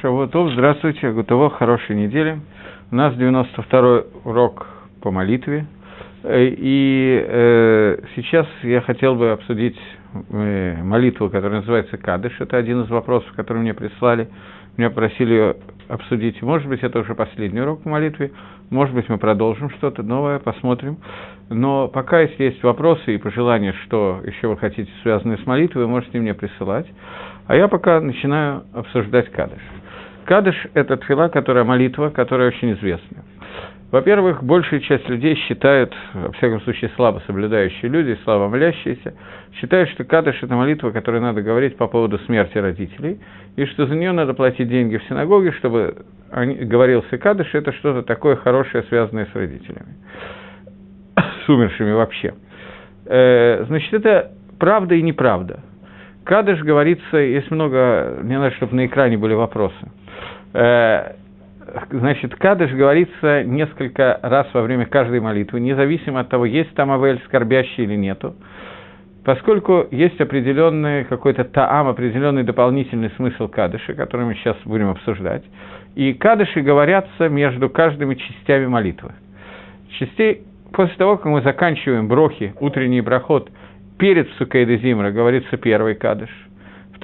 Шавуатов, здравствуйте, Гутово, хорошей недели. У нас 92-й урок по молитве. Э, и э, сейчас я хотел бы обсудить э, молитву, которая называется Кадыш. Это один из вопросов, который мне прислали. Меня просили обсудить. Может быть, это уже последний урок по молитве. Может быть, мы продолжим что-то новое, посмотрим. Но пока, если есть вопросы и пожелания, что еще вы хотите, связанные с молитвой, вы можете мне присылать. А я пока начинаю обсуждать Кадыш. Кадыш – это тфила, которая молитва, которая очень известна. Во-первых, большая часть людей считают, во всяком случае слабо соблюдающие люди, слабо молящиеся, считают, что кадыш – это молитва, которую надо говорить по поводу смерти родителей, и что за нее надо платить деньги в синагоге, чтобы говорился кадыш – это что-то такое хорошее, связанное с родителями, с умершими вообще. Э, значит, это правда и неправда. Кадыш говорится, есть много, мне надо, чтобы на экране были вопросы – Э, значит, кадыш говорится несколько раз во время каждой молитвы, независимо от того, есть там авель скорбящий или нету, поскольку есть определенный какой-то таам, определенный дополнительный смысл кадыша, который мы сейчас будем обсуждать, и кадыши говорятся между каждыми частями молитвы. Частей, после того, как мы заканчиваем брохи, утренний брахот, перед Псукейда Зимра говорится первый кадыш –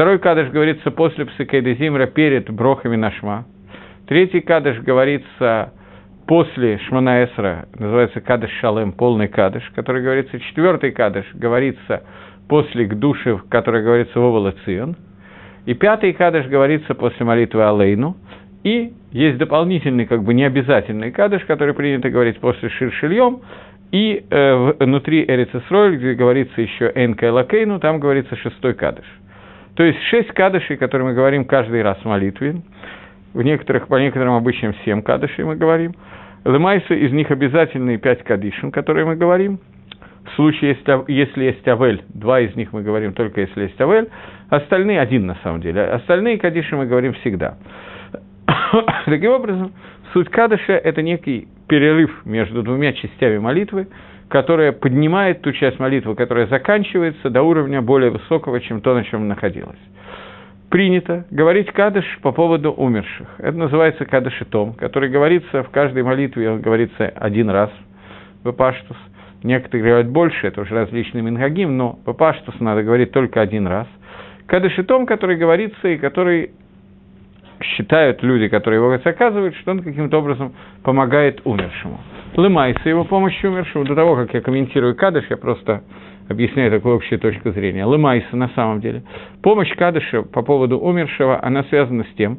Второй кадыш говорится после Псикейда Зимра перед брохами Нашма. Третий кадыш говорится после Шмана Эсра, называется кадыш Шалем, полный кадыш, который говорится. Четвертый кадыш говорится после Гдушев, который говорится в Цион. И пятый кадыш говорится после молитвы Алейну. И есть дополнительный, как бы необязательный кадыш, который принято говорить после Ширшильем, и э, внутри Эрицесроль, где говорится еще Энка Лакейну, там говорится шестой кадыш. То есть шесть кадышей, которые мы говорим каждый раз в молитве, в некоторых, по некоторым обычным семь кадышей мы говорим. Лемайса из них обязательные пять кадишин, которые мы говорим. В случае, если, если есть авель, два из них мы говорим только если есть авель, остальные один на самом деле. Остальные кадиши мы говорим всегда. Таким образом, суть кадыша – это некий перерыв между двумя частями молитвы, которая поднимает ту часть молитвы, которая заканчивается до уровня более высокого, чем то, на чем находилась. Принято говорить кадыш по поводу умерших. Это называется кадыш и том, который говорится в каждой молитве, он говорится один раз в Паштус. Некоторые говорят больше, это уже различный мингагим, но по Паштус надо говорить только один раз. Кадыш и том, который говорится и который считают люди, которые его оказывают, что он каким-то образом помогает умершему. Лымайся его помощью умершему. До того, как я комментирую Кадыш, я просто объясняю такую общую точку зрения. Лымайса на самом деле. Помощь Кадыша по поводу умершего, она связана с тем,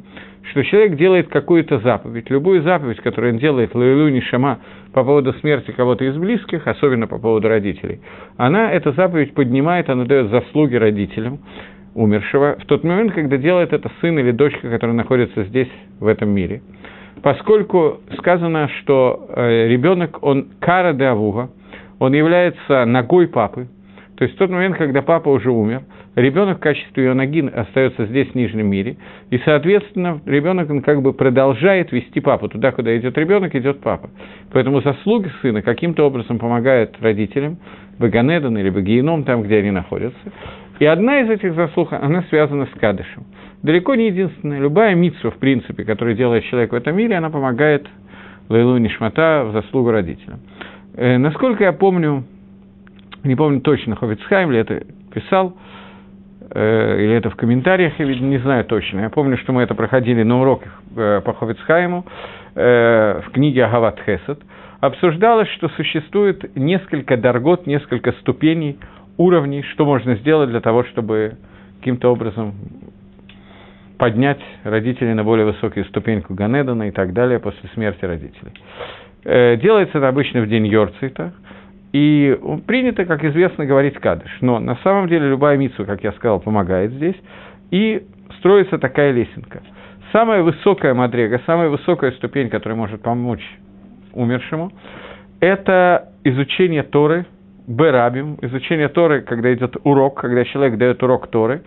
что человек делает какую-то заповедь, любую заповедь, которую он делает, Лаилу Нишама, по поводу смерти кого-то из близких, особенно по поводу родителей, она, эта заповедь поднимает, она дает заслуги родителям, умершего в тот момент, когда делает это сын или дочка, который находится здесь, в этом мире. Поскольку сказано, что э, ребенок, он кара де авуга, он является ногой папы, то есть в тот момент, когда папа уже умер, ребенок в качестве ее ноги остается здесь, в Нижнем мире, и, соответственно, ребенок он как бы продолжает вести папу. Туда, куда идет ребенок, идет папа. Поэтому заслуги сына каким-то образом помогают родителям, Баганедан или Багиеном, там, где они находятся. И одна из этих заслуг, она связана с Кадышем. Далеко не единственная. Любая митсва, в принципе, которую делает человек в этом мире, она помогает Лейлу Нишмата в заслугу родителям. Э, насколько я помню, не помню точно, Ховицхайм ли это писал, э, или это в комментариях, я не знаю точно. Я помню, что мы это проходили на уроках э, по Ховицхайму э, в книге Агават Хесед. Обсуждалось, что существует несколько даргот, несколько ступеней уровней, что можно сделать для того, чтобы каким-то образом поднять родителей на более высокую ступеньку Ганедана и так далее после смерти родителей. Э, делается это обычно в день Йорцита, и принято, как известно, говорить кадыш. Но на самом деле любая митсу, как я сказал, помогает здесь, и строится такая лесенка. Самая высокая мадрега, самая высокая ступень, которая может помочь умершему, это изучение Торы – Берабим, изучение Торы, когда идет урок, когда человек дает урок Торы,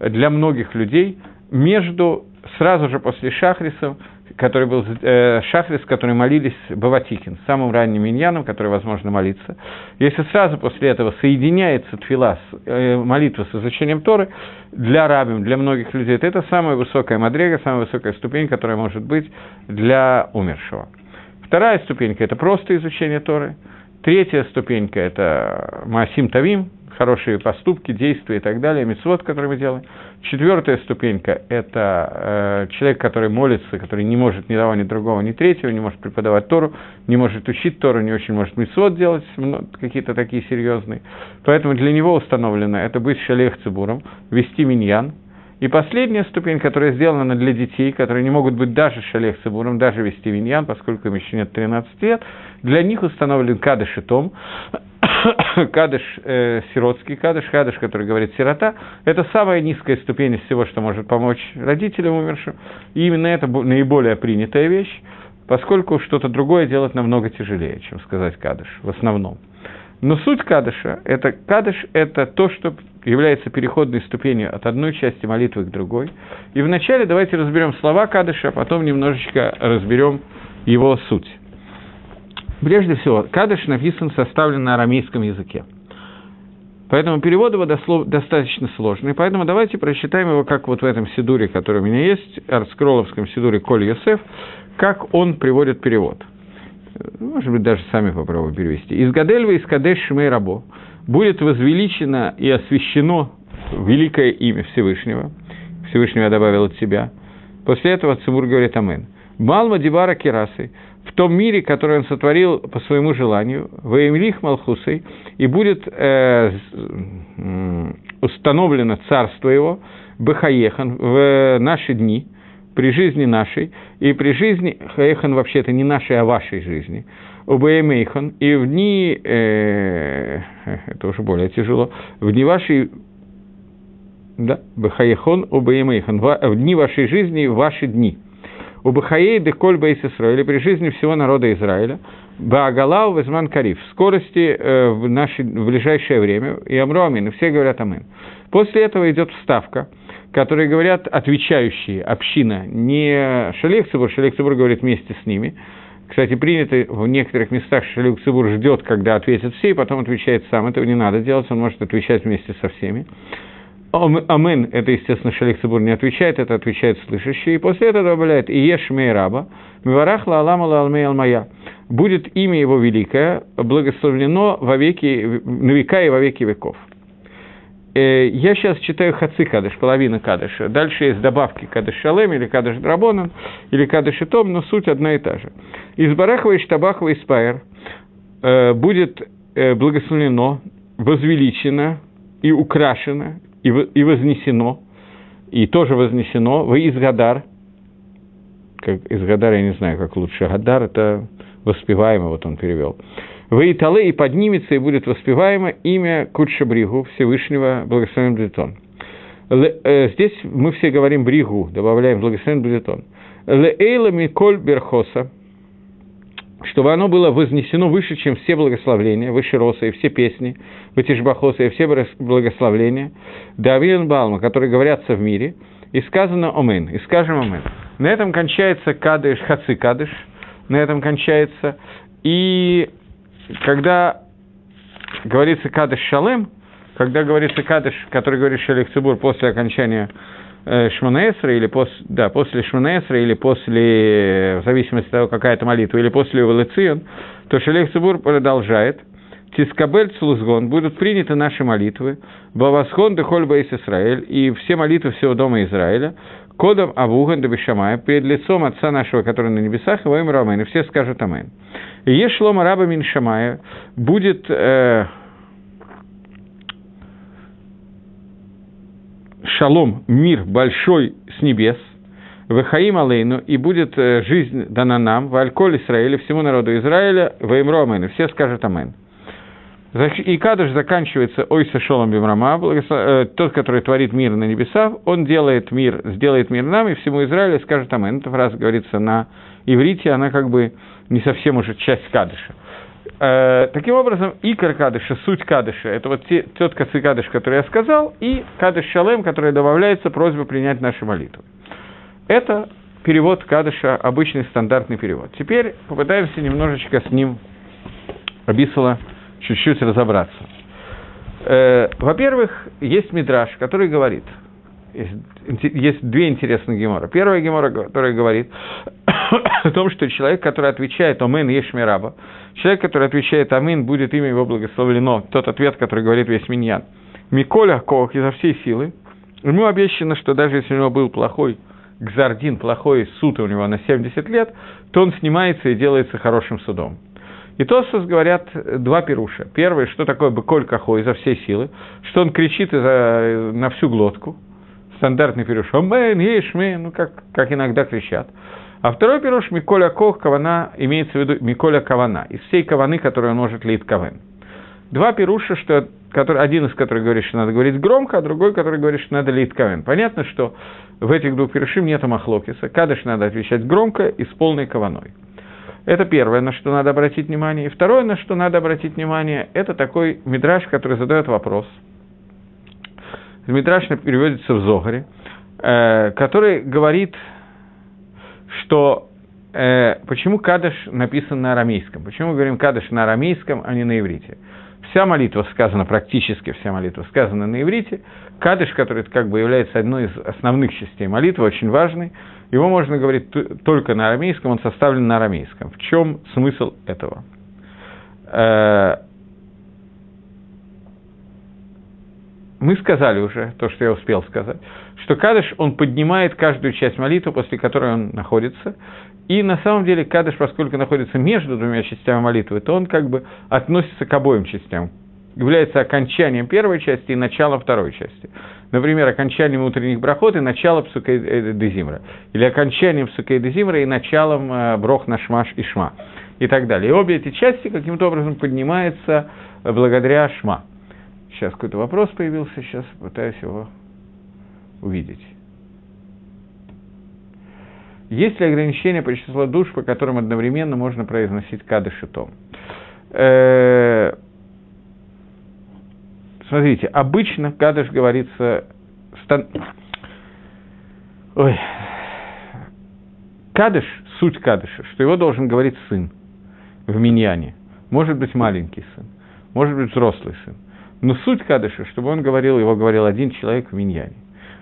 для многих людей между, сразу же после Шахриса который был э, шахрис, который молились Баватикин, самым ранним миньяном, который возможно молиться. Если сразу после этого соединяется твила, э, молитва с изучением Торы, для рабим, для многих людей, это самая высокая мадрега, самая высокая ступень, которая может быть для умершего. Вторая ступенька – это просто изучение Торы. Третья ступенька – это Маасим Тавим, хорошие поступки, действия и так далее, мецвод, который мы делаем. Четвертая ступенька – это э, человек, который молится, который не может ни того, ни другого, ни третьего, не может преподавать Тору, не может учить Тору, не очень может мецвод делать, какие-то такие серьезные. Поэтому для него установлено это быть шалех цибуром, вести миньян. И последняя ступень, которая сделана для детей, которые не могут быть даже шалех цибуром, даже вести миньян, поскольку им еще нет 13 лет, для них установлен кадыш и том, кадыш э, сиротский кадыш, кадыш, который говорит сирота, это самая низкая ступень из всего, что может помочь родителям умершим. И именно это наиболее принятая вещь, поскольку что-то другое делать намного тяжелее, чем сказать кадыш, в основном. Но суть кадыша, это кадыш – это то, что является переходной ступенью от одной части молитвы к другой. И вначале давайте разберем слова кадыша, а потом немножечко разберем его суть. Прежде всего, кадыш написан, составлен на арамейском языке. Поэтому перевод его дослов, достаточно сложный. Поэтому давайте прочитаем его, как вот в этом сидуре, который у меня есть, арскроловском сидуре Коль Йосеф, как он приводит перевод. Может быть, даже сами попробуем перевести. «Из Гадельва, из Кадеш Шмей Рабо будет возвеличено и освящено великое имя Всевышнего». Всевышнего я добавил от себя. После этого Цибур говорит Амен. «Малма Дивара Керасы» в том мире, который он сотворил по своему желанию, воемлих Малхусой, и будет э, установлено царство его, Бахаехан, в наши дни, при жизни нашей, и при жизни, Хаехан вообще это не нашей, а вашей жизни, Убаемейхан, и в дни, э, это уже более тяжело, в дни вашей да, Бахаехон, Убаемейхан, в дни вашей жизни, в ваши дни – у Бахаей де Коль Бейс Исраиля при жизни всего народа Израиля, Баагалау Везман Кариф, в скорости э, в, наше, в ближайшее время, и Амру Амин, и все говорят Амин. После этого идет вставка, которые говорят отвечающие, община, не Шалех Цибур, Шалех Цибур говорит вместе с ними, кстати, принято в некоторых местах, что Цибур ждет, когда ответят все, и потом отвечает сам. Этого не надо делать, он может отвечать вместе со всеми. Амен, это, естественно, Шалих Цибур не отвечает, это отвечает слышащий. И после этого добавляет «И еш раба, миварах ла алама ла алмей алмая». Будет имя его великое, благословлено во веки, на века и во веки веков. Э, я сейчас читаю Хаци Кадыш, половина Кадыша. Дальше есть добавки Кадыш Шалем или Кадыш Драбонан, или Кадыш Том, но суть одна и та же. Из Барахова и Штабахова и Спайер э, будет э, благословлено, возвеличено и украшено и, и вознесено, и тоже вознесено, вы из Гадар, как из Гадара, я не знаю, как лучше, Гадар – это воспеваемо, вот он перевел. Вы и Тале, и поднимется, и будет воспеваемо имя Кудша Бригу, Всевышнего, благословен Блетон. Э, здесь мы все говорим Бригу, добавляем благословен Блетон. Леэйла Миколь Берхоса – чтобы оно было вознесено выше, чем все благословления, выше роса и все песни, Ватишбахоса и все благословления, Давилен Балма, которые говорятся в мире, и сказано Омен, и скажем Омен. На этом кончается Кадыш, Хаци Кадыш, на этом кончается. И когда говорится Кадыш Шалем, когда говорится Кадыш, который говорит Шалих Цибур после окончания Э, Шманаэсра, или пос, да, после Шманаэсра, или после, в зависимости от того, какая это молитва, или после Увелацион, то Шалех Цибур продолжает, Тискабель Цлузгон, будут приняты наши молитвы, Бавасхон Дехоль Бейс Исраэль, и все молитвы всего Дома Израиля, Кодом Авуган Дабишамая, перед лицом Отца нашего, который на небесах, и воим Рамэн, и все скажут Амен. Ешлома Раба Миншамая будет э, шалом, мир большой с небес, Вехаим Алейну, и будет э, жизнь дана нам, в Альколь Израиля, всему народу Израиля, Ваимро Амен, и все скажут Амен. И Кадыш заканчивается Ойса Шолом Бимрама, э, тот, который творит мир на небесах, он делает мир, сделает мир нам, и всему Израилю скажет Амен. Эта фраза говорится на иврите, она как бы не совсем уже часть Кадыша. Э, таким образом, и кадыша, суть кадыша, это вот те, тот косы кадыш, который я сказал, и кадыш шалем, который добавляется просьба принять наши молитвы. Это перевод Кадыша, обычный стандартный перевод. Теперь попытаемся немножечко с ним, Абисала, чуть-чуть разобраться. Э, во-первых, есть мидраж, который говорит, есть, две интересные гемора. Первая гемора, которая говорит о том, что человек, который отвечает «Омен Ешмираба», человек, который отвечает «Амин», будет имя его благословлено, тот ответ, который говорит весь миньян. Миколя Кох изо всей силы, ему обещано, что даже если у него был плохой гзардин, плохой суд у него на 70 лет, то он снимается и делается хорошим судом. И Тосос говорят два пируша. Первый, что такое быколь кахо изо всей силы, что он кричит на всю глотку, стандартный пируш, омэн, ешмэн, ну как, как иногда кричат. А второй пируш, Миколя Кох, Кавана, имеется в виду Миколя Кавана, из всей Каваны, которую он может лить Кавен. Два пируша, что, который, один из которых говорит, что надо говорить громко, а другой, который говорит, что надо лить Кавен. Понятно, что в этих двух пирушим нет махлокиса. Кадыш надо отвечать громко и с полной Каваной. Это первое, на что надо обратить внимание. И второе, на что надо обратить внимание, это такой мидраж, который задает вопрос. Мидраж переводится в Зогаре, э, который говорит, что э, почему Кадыш написан на арамейском. Почему мы говорим Кадыш на арамейском, а не на иврите. Вся молитва сказана, практически вся молитва сказана на иврите. Кадыш, который как бы является одной из основных частей молитвы, очень важный, его можно говорить только на арамейском, он составлен на арамейском. В чем смысл этого? Э, мы сказали уже, то, что я успел сказать, что Кадыш, он поднимает каждую часть молитвы, после которой он находится, и на самом деле Кадыш, поскольку находится между двумя частями молитвы, то он как бы относится к обоим частям, является окончанием первой части и началом второй части. Например, окончанием утренних брахот и началом псукей э, дезимра. Или окончанием псукей дезимра и началом э, брох на шмаш и шма. И так далее. И обе эти части каким-то образом поднимаются благодаря шма. Сейчас какой-то вопрос появился, сейчас пытаюсь его увидеть. Есть ли ограничения по числу душ, по которым одновременно можно произносить кадыш и том? Э, смотрите, обычно кадыш говорится... Стан... Ой. Кадыш, суть кадыша, что его должен говорить сын в миньяне. Может быть, маленький сын, может быть, взрослый сын. Но суть кадыша, чтобы он говорил, его говорил один человек в миньяне.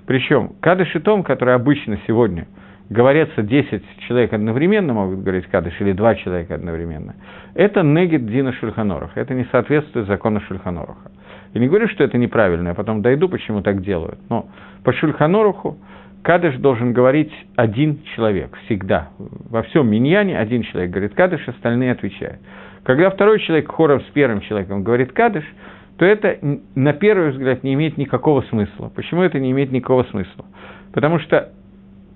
Причем кадыш и том, который обычно сегодня – говорятся 10 человек одновременно, могут говорить кадыш, или 2 человека одновременно, это негит Дина Шульханоруха, это не соответствует закону Шульханоруха. Я не говорю, что это неправильно, я потом дойду, почему так делают, но по Шульханоруху Кадыш должен говорить один человек всегда. Во всем миньяне один человек говорит Кадыш, остальные отвечают. Когда второй человек хором с первым человеком говорит Кадыш, то это на первый взгляд не имеет никакого смысла. Почему это не имеет никакого смысла? Потому что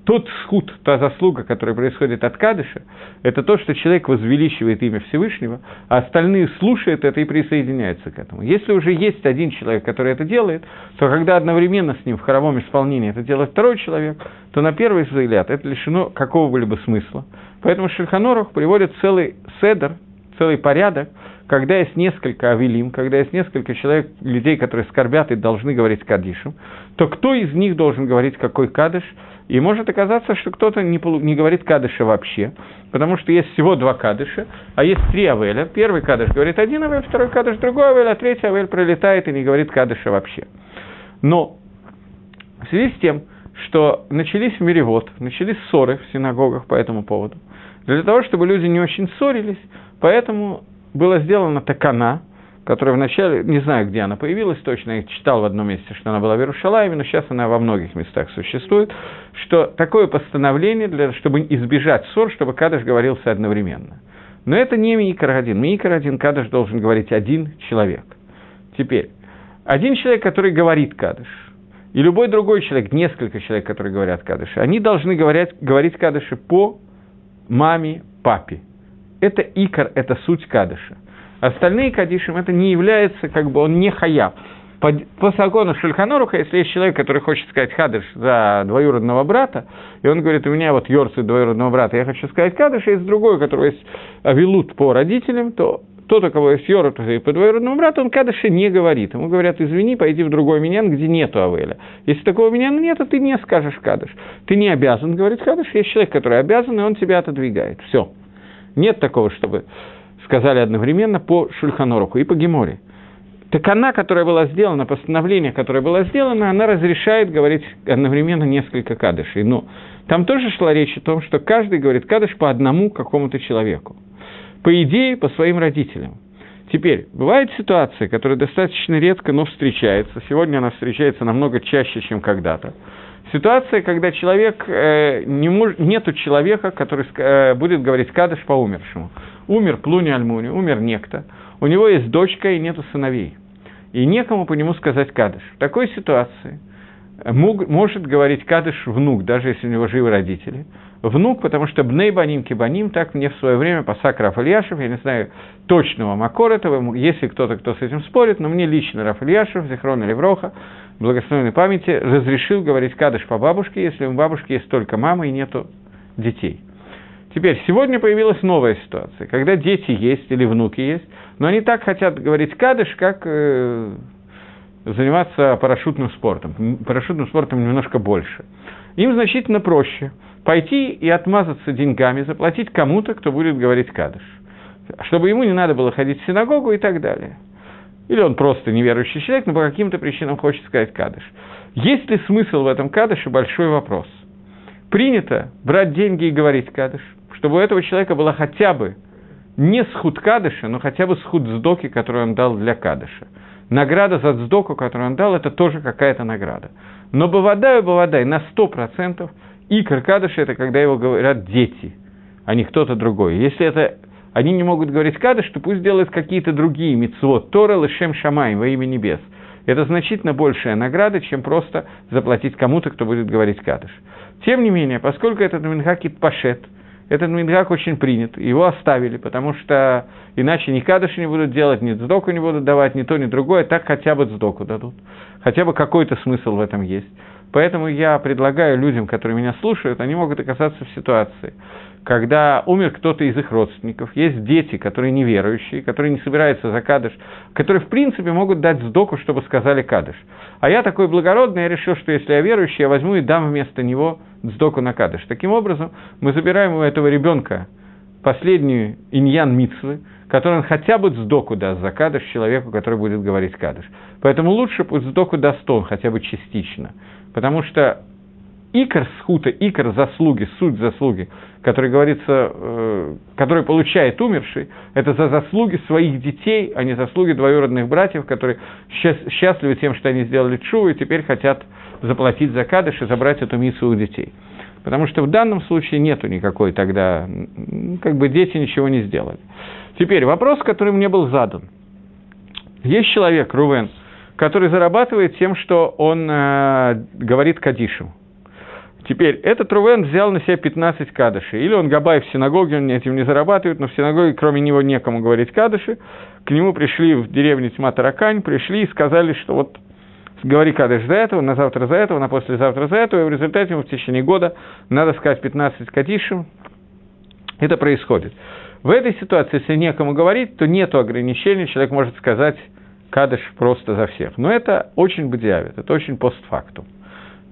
тот схуд, та заслуга, которая происходит от Кадыша, это то, что человек возвеличивает имя Всевышнего, а остальные слушают это и присоединяются к этому. Если уже есть один человек, который это делает, то когда одновременно с ним в хоровом исполнении это делает второй человек, то на первый взгляд это лишено какого-либо смысла. Поэтому Шельханорух приводит целый седер, целый порядок, когда есть несколько авелим, когда есть несколько человек, людей, которые скорбят и должны говорить кадишем, то кто из них должен говорить какой кадыш – и может оказаться, что кто-то не, не говорит кадыша вообще, потому что есть всего два кадыша, а есть три авеля. Первый кадыш говорит один авель, второй кадыш другой авель, а третий авель пролетает и не говорит кадыша вообще. Но в связи с тем, что начались в мире вот, начались ссоры в синагогах по этому поводу, для того, чтобы люди не очень ссорились, поэтому была сделана такана – которая вначале, не знаю, где она появилась точно, я читал в одном месте, что она была в Иерушалайме, но сейчас она во многих местах существует, что такое постановление, для, чтобы избежать ссор, чтобы Кадыш говорился одновременно. Но это не Микар один. Микар один Кадыш должен говорить один человек. Теперь, один человек, который говорит Кадыш, и любой другой человек, несколько человек, которые говорят Кадыши, они должны говорить, говорить Кадыши по маме, папе. Это икор, это суть Кадыша. Остальные кадишим это не является, как бы он не хаяв. По, по закону Шульханоруха, если есть человек, который хочет сказать кадыш за двоюродного брата, и он говорит, у меня вот Йорцы двоюродного брата, я хочу сказать кадыш, а есть другой, у которого есть авилут по родителям, то тот, у кого есть Йорот и по двоюродному брату, он Кадыша не говорит. Ему говорят, извини, пойди в другой минян, где нету Авеля. Если такого миняна нет, то ты не скажешь Кадыш. Ты не обязан говорить Кадыш, есть человек, который обязан, и он тебя отодвигает. Все. Нет такого, чтобы сказали одновременно по Шульханоруку и по Геморе. Так она, которая была сделана, постановление, которое было сделано, она разрешает говорить одновременно несколько кадышей. Но там тоже шла речь о том, что каждый говорит кадыш по одному какому-то человеку. По идее, по своим родителям. Теперь, бывает ситуация, которая достаточно редко, но встречается. Сегодня она встречается намного чаще, чем когда-то. Ситуация, когда человек, э, не мож, нету человека, который э, будет говорить кадыш по умершему. Умер Плуни Альмуни, умер некто. У него есть дочка и нету сыновей. И некому по нему сказать кадыш. В такой ситуации мог, может говорить кадыш внук, даже если у него живы родители. Внук, потому что Бней Баним Кибаним, так мне в свое время посак Раф Ильяшев, я не знаю точного Макор этого, если кто-то, кто с этим спорит, но мне лично Раф Ильяшев, Зихрон Левроха, благословенной памяти, разрешил говорить кадыш по бабушке, если у бабушки есть только мама и нету детей. Теперь, сегодня появилась новая ситуация, когда дети есть или внуки есть, но они так хотят говорить кадыш, как э, заниматься парашютным спортом. Парашютным спортом немножко больше. Им значительно проще пойти и отмазаться деньгами, заплатить кому-то, кто будет говорить кадыш. Чтобы ему не надо было ходить в синагогу и так далее. Или он просто неверующий человек, но по каким-то причинам хочет сказать кадыш. Есть ли смысл в этом кадыше – большой вопрос. Принято брать деньги и говорить кадыш, чтобы у этого человека была хотя бы не схуд кадыша, но хотя бы схуд сдоки, который он дал для кадыша. Награда за сдоку, которую он дал, это тоже какая-то награда. Но бывадай, бывадай, на 100% икр кадыша – это когда его говорят дети, а не кто-то другой. Если это они не могут говорить кадыш, то пусть делают какие-то другие митцвот, Тора, Лешем, Шамай, во имя небес. Это значительно большая награда, чем просто заплатить кому-то, кто будет говорить кадыш. Тем не менее, поскольку этот Минхакит Пашет – этот Мингак очень принят, его оставили, потому что иначе ни кадыши не будут делать, ни цдоку не будут давать, ни то, ни другое, так хотя бы цдоку дадут. Хотя бы какой-то смысл в этом есть. Поэтому я предлагаю людям, которые меня слушают, они могут оказаться в ситуации, когда умер кто-то из их родственников, есть дети, которые неверующие, которые не собираются за кадыш, которые, в принципе, могут дать сдоку, чтобы сказали кадыш. А я такой благородный, я решил, что если я верующий, я возьму и дам вместо него сдоку на кадыш. Таким образом, мы забираем у этого ребенка последнюю иньян мицвы, который он хотя бы сдоку даст за кадыш человеку, который будет говорить кадыш. Поэтому лучше пусть сдоку даст он, хотя бы частично. Потому что икор схута, икор заслуги, суть заслуги, который говорится, э, который получает умерший, это за заслуги своих детей, а не заслуги двоюродных братьев, которые счастливы тем, что они сделали чу, и теперь хотят заплатить за кадыш и забрать эту миссу у детей. Потому что в данном случае нету никакой тогда, как бы дети ничего не сделали. Теперь вопрос, который мне был задан. Есть человек, Рувен, который зарабатывает тем, что он э, говорит Кадишу. Теперь, этот Рувен взял на себя 15 кадышей. Или он габай в синагоге, он этим не зарабатывает, но в синагоге кроме него некому говорить кадыши. К нему пришли в деревню Тьма Таракань, пришли и сказали, что вот говори кадыш за этого, на завтра за этого, на послезавтра за этого, и в результате ему в течение года надо сказать 15 кадишем. Это происходит. В этой ситуации, если некому говорить, то нет ограничений, человек может сказать кадыш просто за всех. Но это очень бдиавит, это очень постфактум.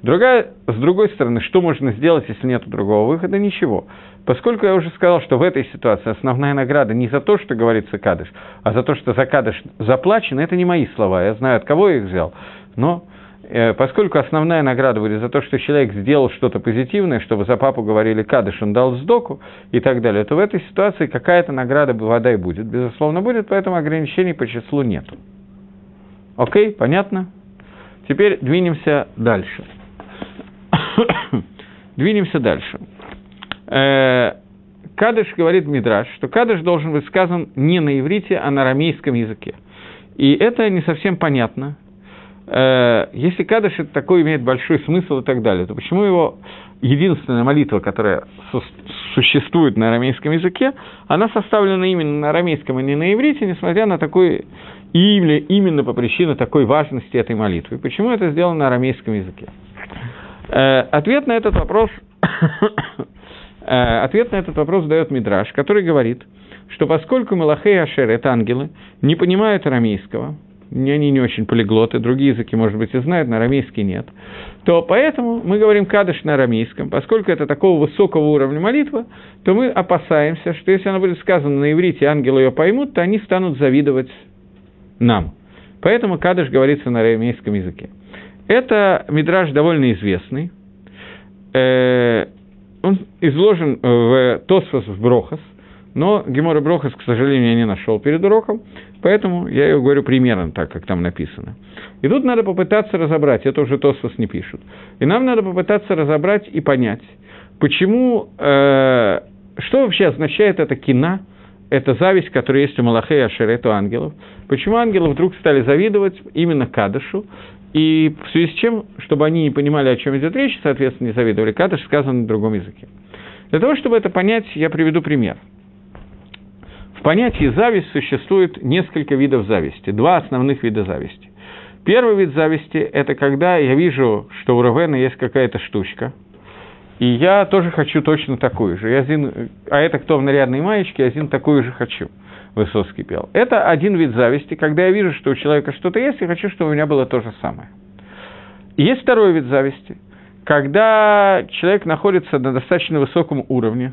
Другая, с другой стороны, что можно сделать, если нет другого выхода? Ничего. Поскольку я уже сказал, что в этой ситуации основная награда не за то, что говорится кадыш, а за то, что за кадыш заплачено, это не мои слова, я знаю, от кого я их взял. Но э, поскольку основная награда будет за то, что человек сделал что-то позитивное, чтобы за папу говорили кадыш, он дал сдоку и так далее, то в этой ситуации какая-то награда вода и будет, безусловно будет, поэтому ограничений по числу нету. Окей, понятно? Теперь двинемся дальше. Двинемся дальше. Э, Кадыш говорит Мидраш, что Кадыш должен быть сказан не на иврите, а на арамейском языке. И это не совсем понятно. Э, если Кадыш это такой имеет большой смысл и так далее, то почему его единственная молитва, которая существует на арамейском языке, она составлена именно на арамейском, а не на иврите, несмотря на такой или именно по причине такой важности этой молитвы. Почему это сделано на арамейском языке? Э, ответ на этот вопрос, э, ответ на этот вопрос дает Мидраш, который говорит, что поскольку Малахей и Ашер – это ангелы, не понимают арамейского, они не очень полиглоты, другие языки, может быть, и знают, на арамейский нет, то поэтому мы говорим кадыш на арамейском, поскольку это такого высокого уровня молитва, то мы опасаемся, что если она будет сказана на иврите, ангелы ее поймут, то они станут завидовать нам. Поэтому кадыш говорится на арамейском языке. Это мидраж довольно известный. Э, он изложен в Тосфос в Брохас, но Гемора Брохас, к сожалению, я не нашел перед уроком, поэтому я его говорю примерно так, как там написано. И тут надо попытаться разобрать, это уже Тосфос не пишут, и нам надо попытаться разобрать и понять, почему, э, что вообще означает эта кина, эта зависть, которая есть у Малахея Ашерету ангелов, почему ангелы вдруг стали завидовать именно Кадашу, и в связи с чем, чтобы они не понимали, о чем идет речь, соответственно, не завидовали, Кадаш сказан на другом языке. Для того, чтобы это понять, я приведу пример – понятии зависть существует несколько видов зависти, два основных вида зависти. Первый вид зависти – это когда я вижу, что у Равена есть какая-то штучка, и я тоже хочу точно такую же. Я один, а это кто в нарядной маечке, я один такую же хочу. Высоцкий пел. Это один вид зависти, когда я вижу, что у человека что-то есть, и хочу, чтобы у меня было то же самое. Есть второй вид зависти, когда человек находится на достаточно высоком уровне,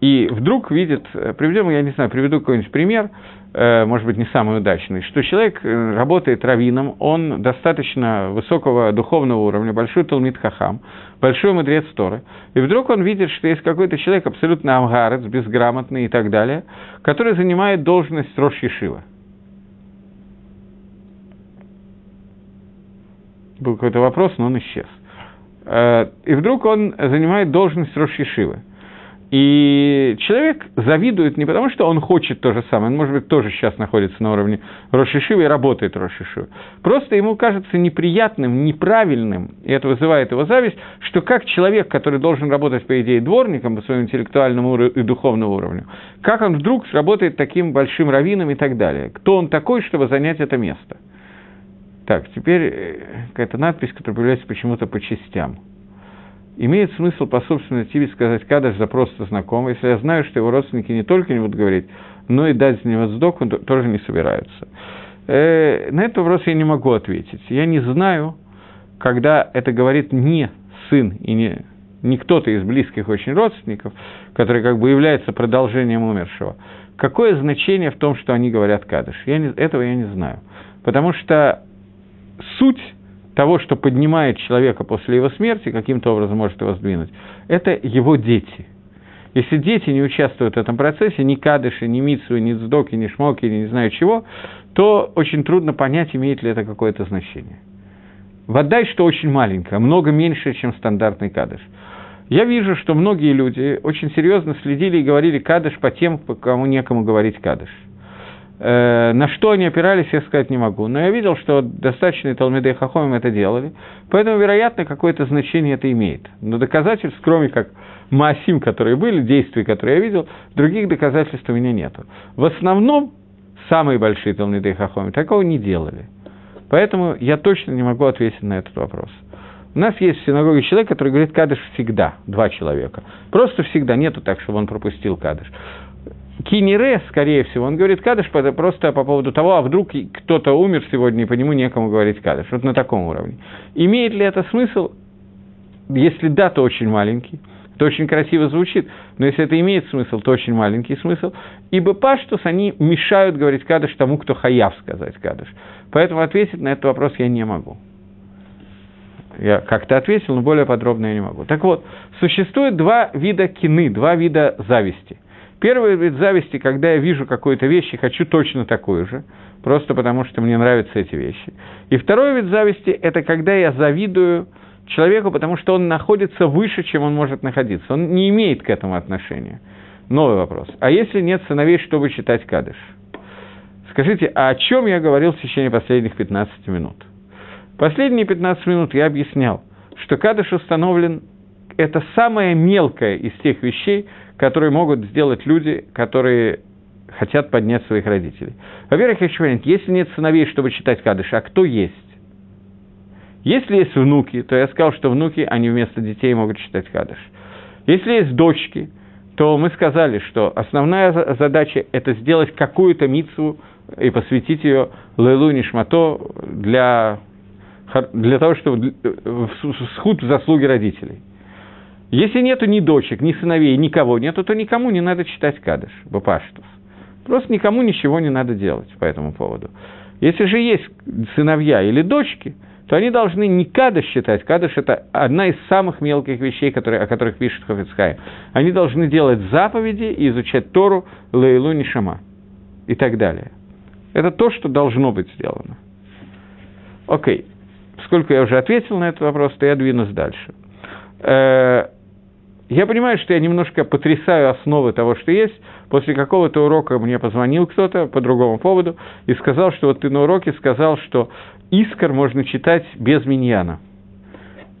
и вдруг видит, э, приведем, я не знаю, приведу какой-нибудь пример, может быть, не самый удачный, что человек э, работает раввином, он достаточно высокого духовного уровня, большой талмит хахам, большой мудрец Торы, и вдруг он видит, что есть какой-то человек абсолютно амгарец, безграмотный и так далее, который занимает должность Рош Ешива. Был какой-то вопрос, но он исчез. И вдруг он занимает должность Рош Ешивы. И человек завидует не потому, что он хочет то же самое, он, может быть, тоже сейчас находится на уровне Рошишивы и работает Рошишивы. Просто ему кажется неприятным, неправильным, и это вызывает его зависть, что как человек, который должен работать, по идее, дворником по своему интеллектуальному и духовному уровню, как он вдруг работает таким большим раввином и так далее. Кто он такой, чтобы занять это место? Так, теперь э, какая-то надпись, которая появляется почему-то по частям – имеет смысл по собственной инициативе сказать кадаш за просто знакомый, если я знаю, что его родственники не только не будут говорить, но и дать за него сдоку тоже не собираются. Э, на этот вопрос я не могу ответить. Я не знаю, когда это говорит не сын и не, не кто-то из близких очень родственников, который как бы является продолжением умершего, какое значение в том, что они говорят кадыш? Я не, этого я не знаю. Потому что суть того, что поднимает человека после его смерти, каким-то образом может его сдвинуть, это его дети. Если дети не участвуют в этом процессе, ни кадыши, ни митсвы, ни цдоки, ни шмоки, ни не знаю чего, то очень трудно понять, имеет ли это какое-то значение. Вода, что очень маленькая, много меньше, чем стандартный кадыш. Я вижу, что многие люди очень серьезно следили и говорили кадыш по тем, по кому некому говорить кадыш. Э, на что они опирались, я сказать не могу. Но я видел, что достаточно Талмидей Хахомим это делали, поэтому, вероятно, какое-то значение это имеет. Но доказательств, кроме как Маасим, которые были, действий, которые я видел, других доказательств у меня нету. В основном, самые большие Талмидей Хахомим такого не делали. Поэтому я точно не могу ответить на этот вопрос. У нас есть в синагоге человек, который говорит кадыш всегда, два человека. Просто всегда, нету так, чтобы он пропустил кадыш. Кинере, скорее всего, он говорит кадыш просто по поводу того, а вдруг кто-то умер сегодня, и по нему некому говорить кадыш. Вот на таком уровне. Имеет ли это смысл? Если да, то очень маленький. Это очень красиво звучит, но если это имеет смысл, то очень маленький смысл. Ибо паштус, они мешают говорить кадыш тому, кто хаяв сказать кадыш. Поэтому ответить на этот вопрос я не могу. Я как-то ответил, но более подробно я не могу. Так вот, существует два вида кины, два вида зависти – Первый вид зависти, когда я вижу какую-то вещь и хочу точно такую же, просто потому что мне нравятся эти вещи. И второй вид зависти – это когда я завидую человеку, потому что он находится выше, чем он может находиться. Он не имеет к этому отношения. Новый вопрос. А если нет сыновей, чтобы читать кадыш? Скажите, а о чем я говорил в течение последних 15 минут? Последние 15 минут я объяснял, что кадыш установлен – это самое мелкое из тех вещей, которые могут сделать люди, которые хотят поднять своих родителей. Во-первых, я хочу понять, если нет сыновей, чтобы читать кадыш, а кто есть? Если есть внуки, то я сказал, что внуки, они вместо детей могут читать кадыш. Если есть дочки, то мы сказали, что основная задача – это сделать какую-то мицу и посвятить ее Лейлу Нишмато для, для того, чтобы схуд в заслуги родителей. Если нету ни дочек, ни сыновей, никого нету, то никому не надо читать Кадыш, Бапаштус. Просто никому ничего не надо делать по этому поводу. Если же есть сыновья или дочки, то они должны не кадыш считать. Кадыш – это одна из самых мелких вещей, которые, о которых пишет Хофицхай. Они должны делать заповеди и изучать Тору, Лейлу, Нишама и так далее. Это то, что должно быть сделано. Окей. Сколько я уже ответил на этот вопрос, то я двинусь дальше. Я понимаю, что я немножко потрясаю основы того, что есть. После какого-то урока мне позвонил кто-то по другому поводу и сказал, что вот ты на уроке сказал, что искр можно читать без миньяна.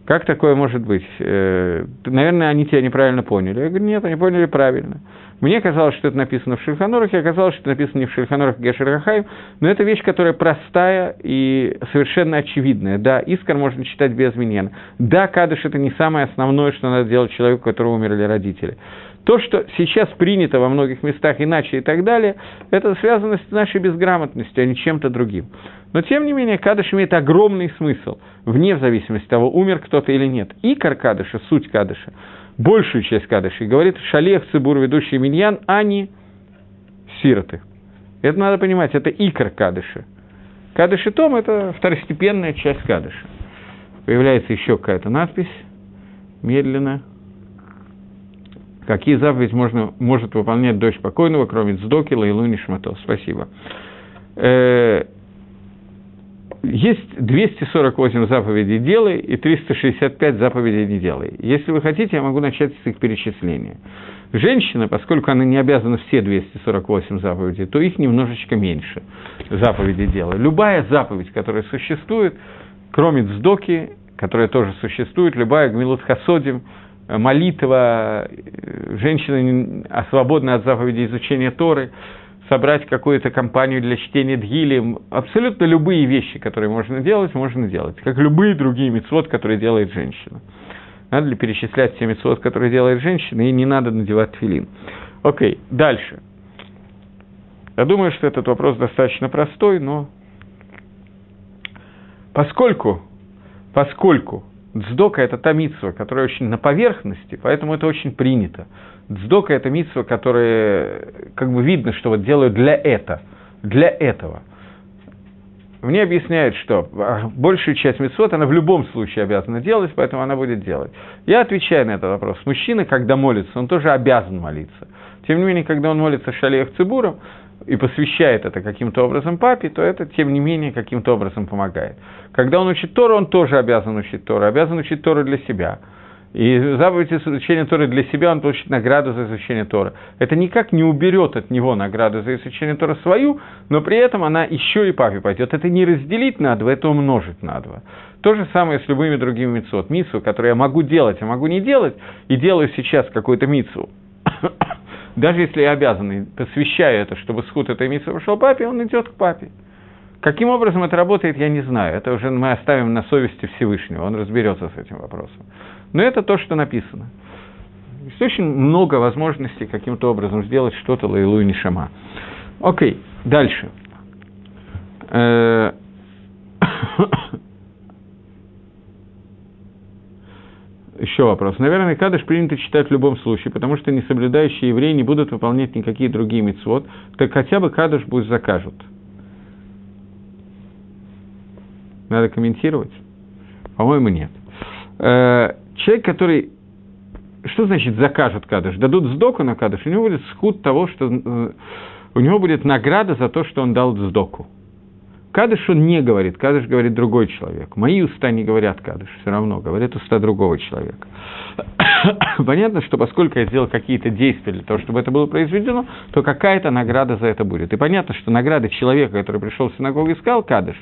Как такое может быть? Э, наверное, они тебя неправильно поняли. Я говорю, нет, они поняли правильно. Мне казалось, что это написано в Шельханорахе, оказалось, что это написано не в Шельханорах Гешерахаем, но это вещь, которая простая и совершенно очевидная. Да, Искар можно читать без миньяна. Да, Кадыш – это не самое основное, что надо делать человеку, у которого умерли родители. То, что сейчас принято во многих местах иначе и так далее, это связано с нашей безграмотностью, а не чем-то другим. Но, тем не менее, Кадыш имеет огромный смысл, вне зависимости от того, умер кто-то или нет. Икор Кадыша, суть Кадыша – большую часть кадышей, говорит Шалех Цибур, ведущий миньян, а не сироты. Это надо понимать, это икр кадыши. Кадыши том – это второстепенная часть кадыша. Появляется еще какая-то надпись, медленно. Какие заповеди можно, может выполнять дочь покойного, кроме Цдоки, Лайлу, Нишмато? Спасибо. Э, есть 248 заповедей «делай» и 365 заповедей «не делай». Если вы хотите, я могу начать с их перечисления. Женщина, поскольку она не обязана все 248 заповедей, то их немножечко меньше заповедей «делай». Любая заповедь, которая существует, кроме «дздоки», которая тоже существует, любая «гмилут хасодим», молитва, э, женщина свободна от заповедей изучения Торы – собрать какую-то компанию для чтения Дгили, абсолютно любые вещи, которые можно делать, можно делать, как любые другие мецвод, которые делает женщина. Надо ли перечислять все мецвод, которые делает женщина, и не надо надевать филин. Окей, дальше. Я думаю, что этот вопрос достаточно простой, но поскольку, поскольку Дздока – это та митсва, которая очень на поверхности, поэтому это очень принято. Дздока – это митсва, которая, как бы видно, что вот делают для этого, для этого. Мне объясняют, что а, большую часть митцвот она в любом случае обязана делать, поэтому она будет делать. Я отвечаю на этот вопрос. Мужчина, когда молится, он тоже обязан молиться. Тем не менее, когда он молится шалеях цибуром, и посвящает это каким-то образом папе, то это, тем не менее, каким-то образом помогает. Когда он учит Тору, он тоже обязан учить Тору, обязан учить Тору для себя. И заповедь изучения Торы для себя он получит награду за изучение Тора. Это никак не уберет от него награду за изучение Тора свою, но при этом она еще и папе пойдет. Это не разделить на два, это умножить на два. То же самое с любыми другими митцвот. Митцву, которую я могу делать, а могу не делать, и делаю сейчас какую-то митцву даже если я обязан, посвящаю это, чтобы сход этой миссии пошел папе, он идет к папе. Каким образом это работает, я не знаю. Это уже мы оставим на совести Всевышнего, он разберется с этим вопросом. Но это то, что написано. Есть очень много возможностей каким-то образом сделать что-то лаилу и нишама. Окей, дальше. Еще вопрос. Наверное, Кадыш принято читать в любом случае, потому что несоблюдающие евреи не будут выполнять никакие другие мецвод, так хотя бы Кадыш пусть закажут. Надо комментировать? По-моему, нет. Э, человек, который... Что значит закажут Кадыш? Дадут сдоку на Кадыш, у него будет схуд того, что... Э, у него будет награда за то, что он дал сдоку. Кадыш он не говорит, Кадыш говорит другой человек. Мои уста не говорят Кадыш, все равно, говорят уста другого человека. Понятно, что поскольку я сделал какие-то действия для того, чтобы это было произведено, то какая-то награда за это будет. И понятно, что награда человека, который пришел в синагогу и сказал Кадыш,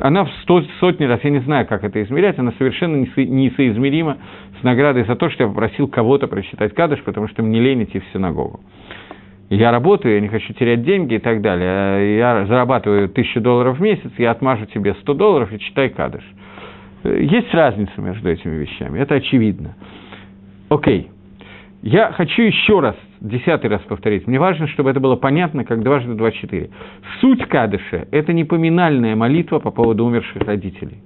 она в сто, сотни раз, я не знаю, как это измерять, она совершенно несоизмерима с наградой за то, что я попросил кого-то прочитать Кадыш, потому что мне лень идти в синагогу я работаю, я не хочу терять деньги и так далее, я зарабатываю тысячу долларов в месяц, я отмажу тебе 100 долларов и читай кадыш. Есть разница между этими вещами, это очевидно. Окей. Я хочу еще раз, десятый раз повторить. Мне важно, чтобы это было понятно, как дважды два четыре. Суть Кадыша – это не поминальная молитва по поводу умерших родителей.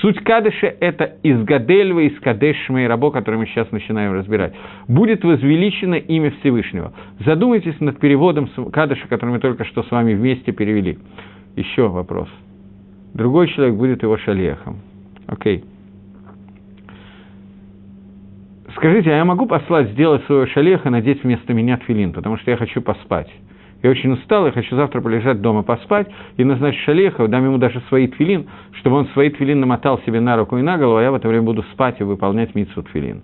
Суть Кадыша – это из Гадельва, из Кадеш Шмейрабо, который мы сейчас начинаем разбирать. Будет возвеличено имя Всевышнего. Задумайтесь над переводом Кадыша, который мы только что с вами вместе перевели. Еще вопрос. Другой человек будет его шалехом. Окей. Скажите, а я могу послать сделать своего шалеха, надеть вместо меня тфилин, потому что я хочу поспать. Я очень устал, я хочу завтра полежать дома поспать и назначить шалеха, дам ему даже свои твилин, чтобы он свои твилин намотал себе на руку и на голову, а я в это время буду спать и выполнять митсу твилин.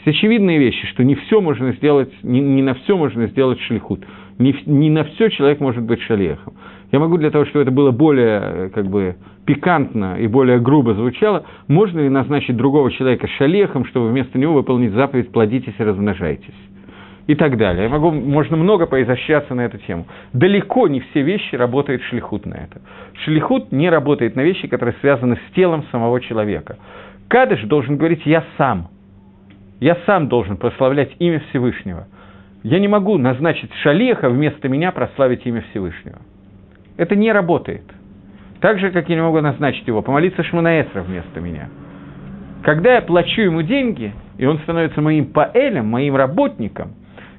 Все очевидные вещи, что не все можно сделать, не, не на все можно сделать шлихут. Не, не на все человек может быть шалехом. Я могу для того, чтобы это было более э, как бы, пикантно и более грубо звучало, можно ли назначить другого человека шалехом, чтобы вместо него выполнить заповедь «плодитесь и размножайтесь» и так далее. Я могу, можно много поизощряться на эту тему. Далеко не все вещи работает шлихут на это. Шлихут не работает на вещи, которые связаны с телом самого человека. Кадыш должен говорить «я сам». Я сам должен прославлять имя Всевышнего. Я не могу назначить шалеха вместо меня прославить имя Всевышнего. Это не работает. Так же, как я не могу назначить его, помолиться Шманаэсра вместо меня. Когда я плачу ему деньги, и он становится моим поэлем, моим работником,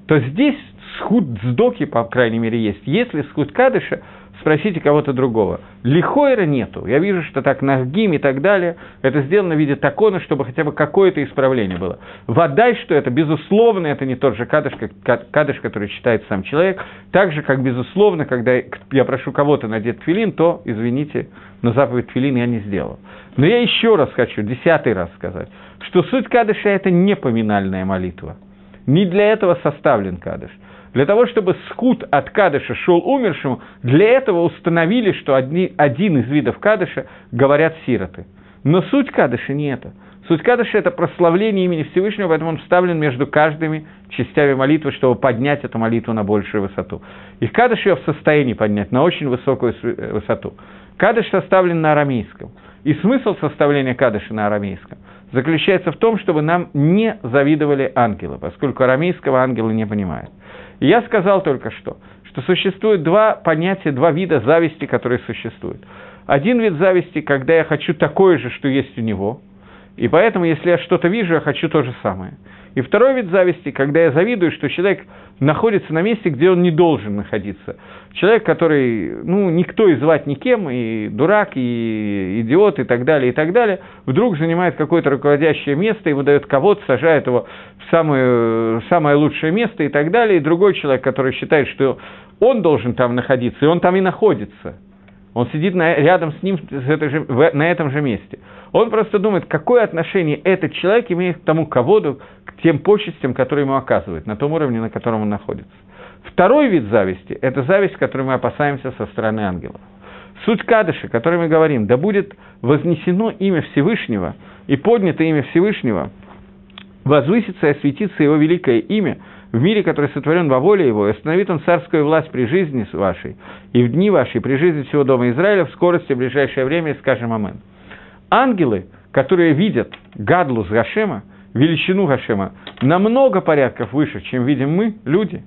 то здесь схуд сдоки, по крайней мере, есть. Если схуд кадыша, спросите кого-то другого. Лихойра нету. Я вижу, что так на гим и так далее, это сделано в виде такона, чтобы хотя бы какое-то исправление было. Вода, что это, безусловно, это не тот же кадыш, как кадыш, который читает сам человек. Так же, как, безусловно, когда я прошу кого-то надеть твилин, то, извините, но заповедь твилин я не сделал. Но я еще раз хочу, десятый раз сказать, что суть кадыша – это не поминальная молитва. Не для этого составлен кадыш. Для того, чтобы скут от кадыша шел умершему, для этого установили, что одни, один из видов кадыша говорят сироты. Но суть кадыша не это. Суть кадыша – это прославление имени Всевышнего, поэтому он вставлен между каждыми частями молитвы, чтобы поднять эту молитву на большую высоту. И кадыш ее в состоянии поднять на очень высокую высоту. Кадыш составлен на арамейском. И смысл составления кадыша на арамейском заключается в том, чтобы нам не завидовали ангелы, поскольку арамейского ангелы не понимают. Я сказал только что, что существует два понятия, два вида зависти, которые существуют. Один вид зависти, когда я хочу такое же, что есть у него, и поэтому, если я что-то вижу, я хочу то же самое. И второй вид зависти, когда я завидую, что человек находится на месте, где он не должен находиться. Человек, который, ну, никто и звать никем, и дурак, и идиот, и так далее, и так далее, вдруг занимает какое-то руководящее место, ему дает кого-то, сажает его в самое, самое лучшее место и так далее, и другой человек, который считает, что он должен там находиться, и он там и находится. Он сидит на, рядом с ним с же, в, на этом же месте. Он просто думает, какое отношение этот человек имеет к тому ководу, к тем почестям, которые ему оказывают, на том уровне, на котором он находится. Второй вид зависти – это зависть, которой мы опасаемся со стороны ангелов. Суть Кадыша, о которой мы говорим, да будет вознесено имя Всевышнего и поднято имя Всевышнего, возвысится и осветится его великое имя в мире, который сотворен во воле его, и остановит он царскую власть при жизни вашей, и в дни вашей, при жизни всего дома Израиля, в скорости в ближайшее время, и скажем Амен. Ангелы, которые видят Гадлу с Гашема, величину Гашема, намного порядков выше, чем видим мы, люди,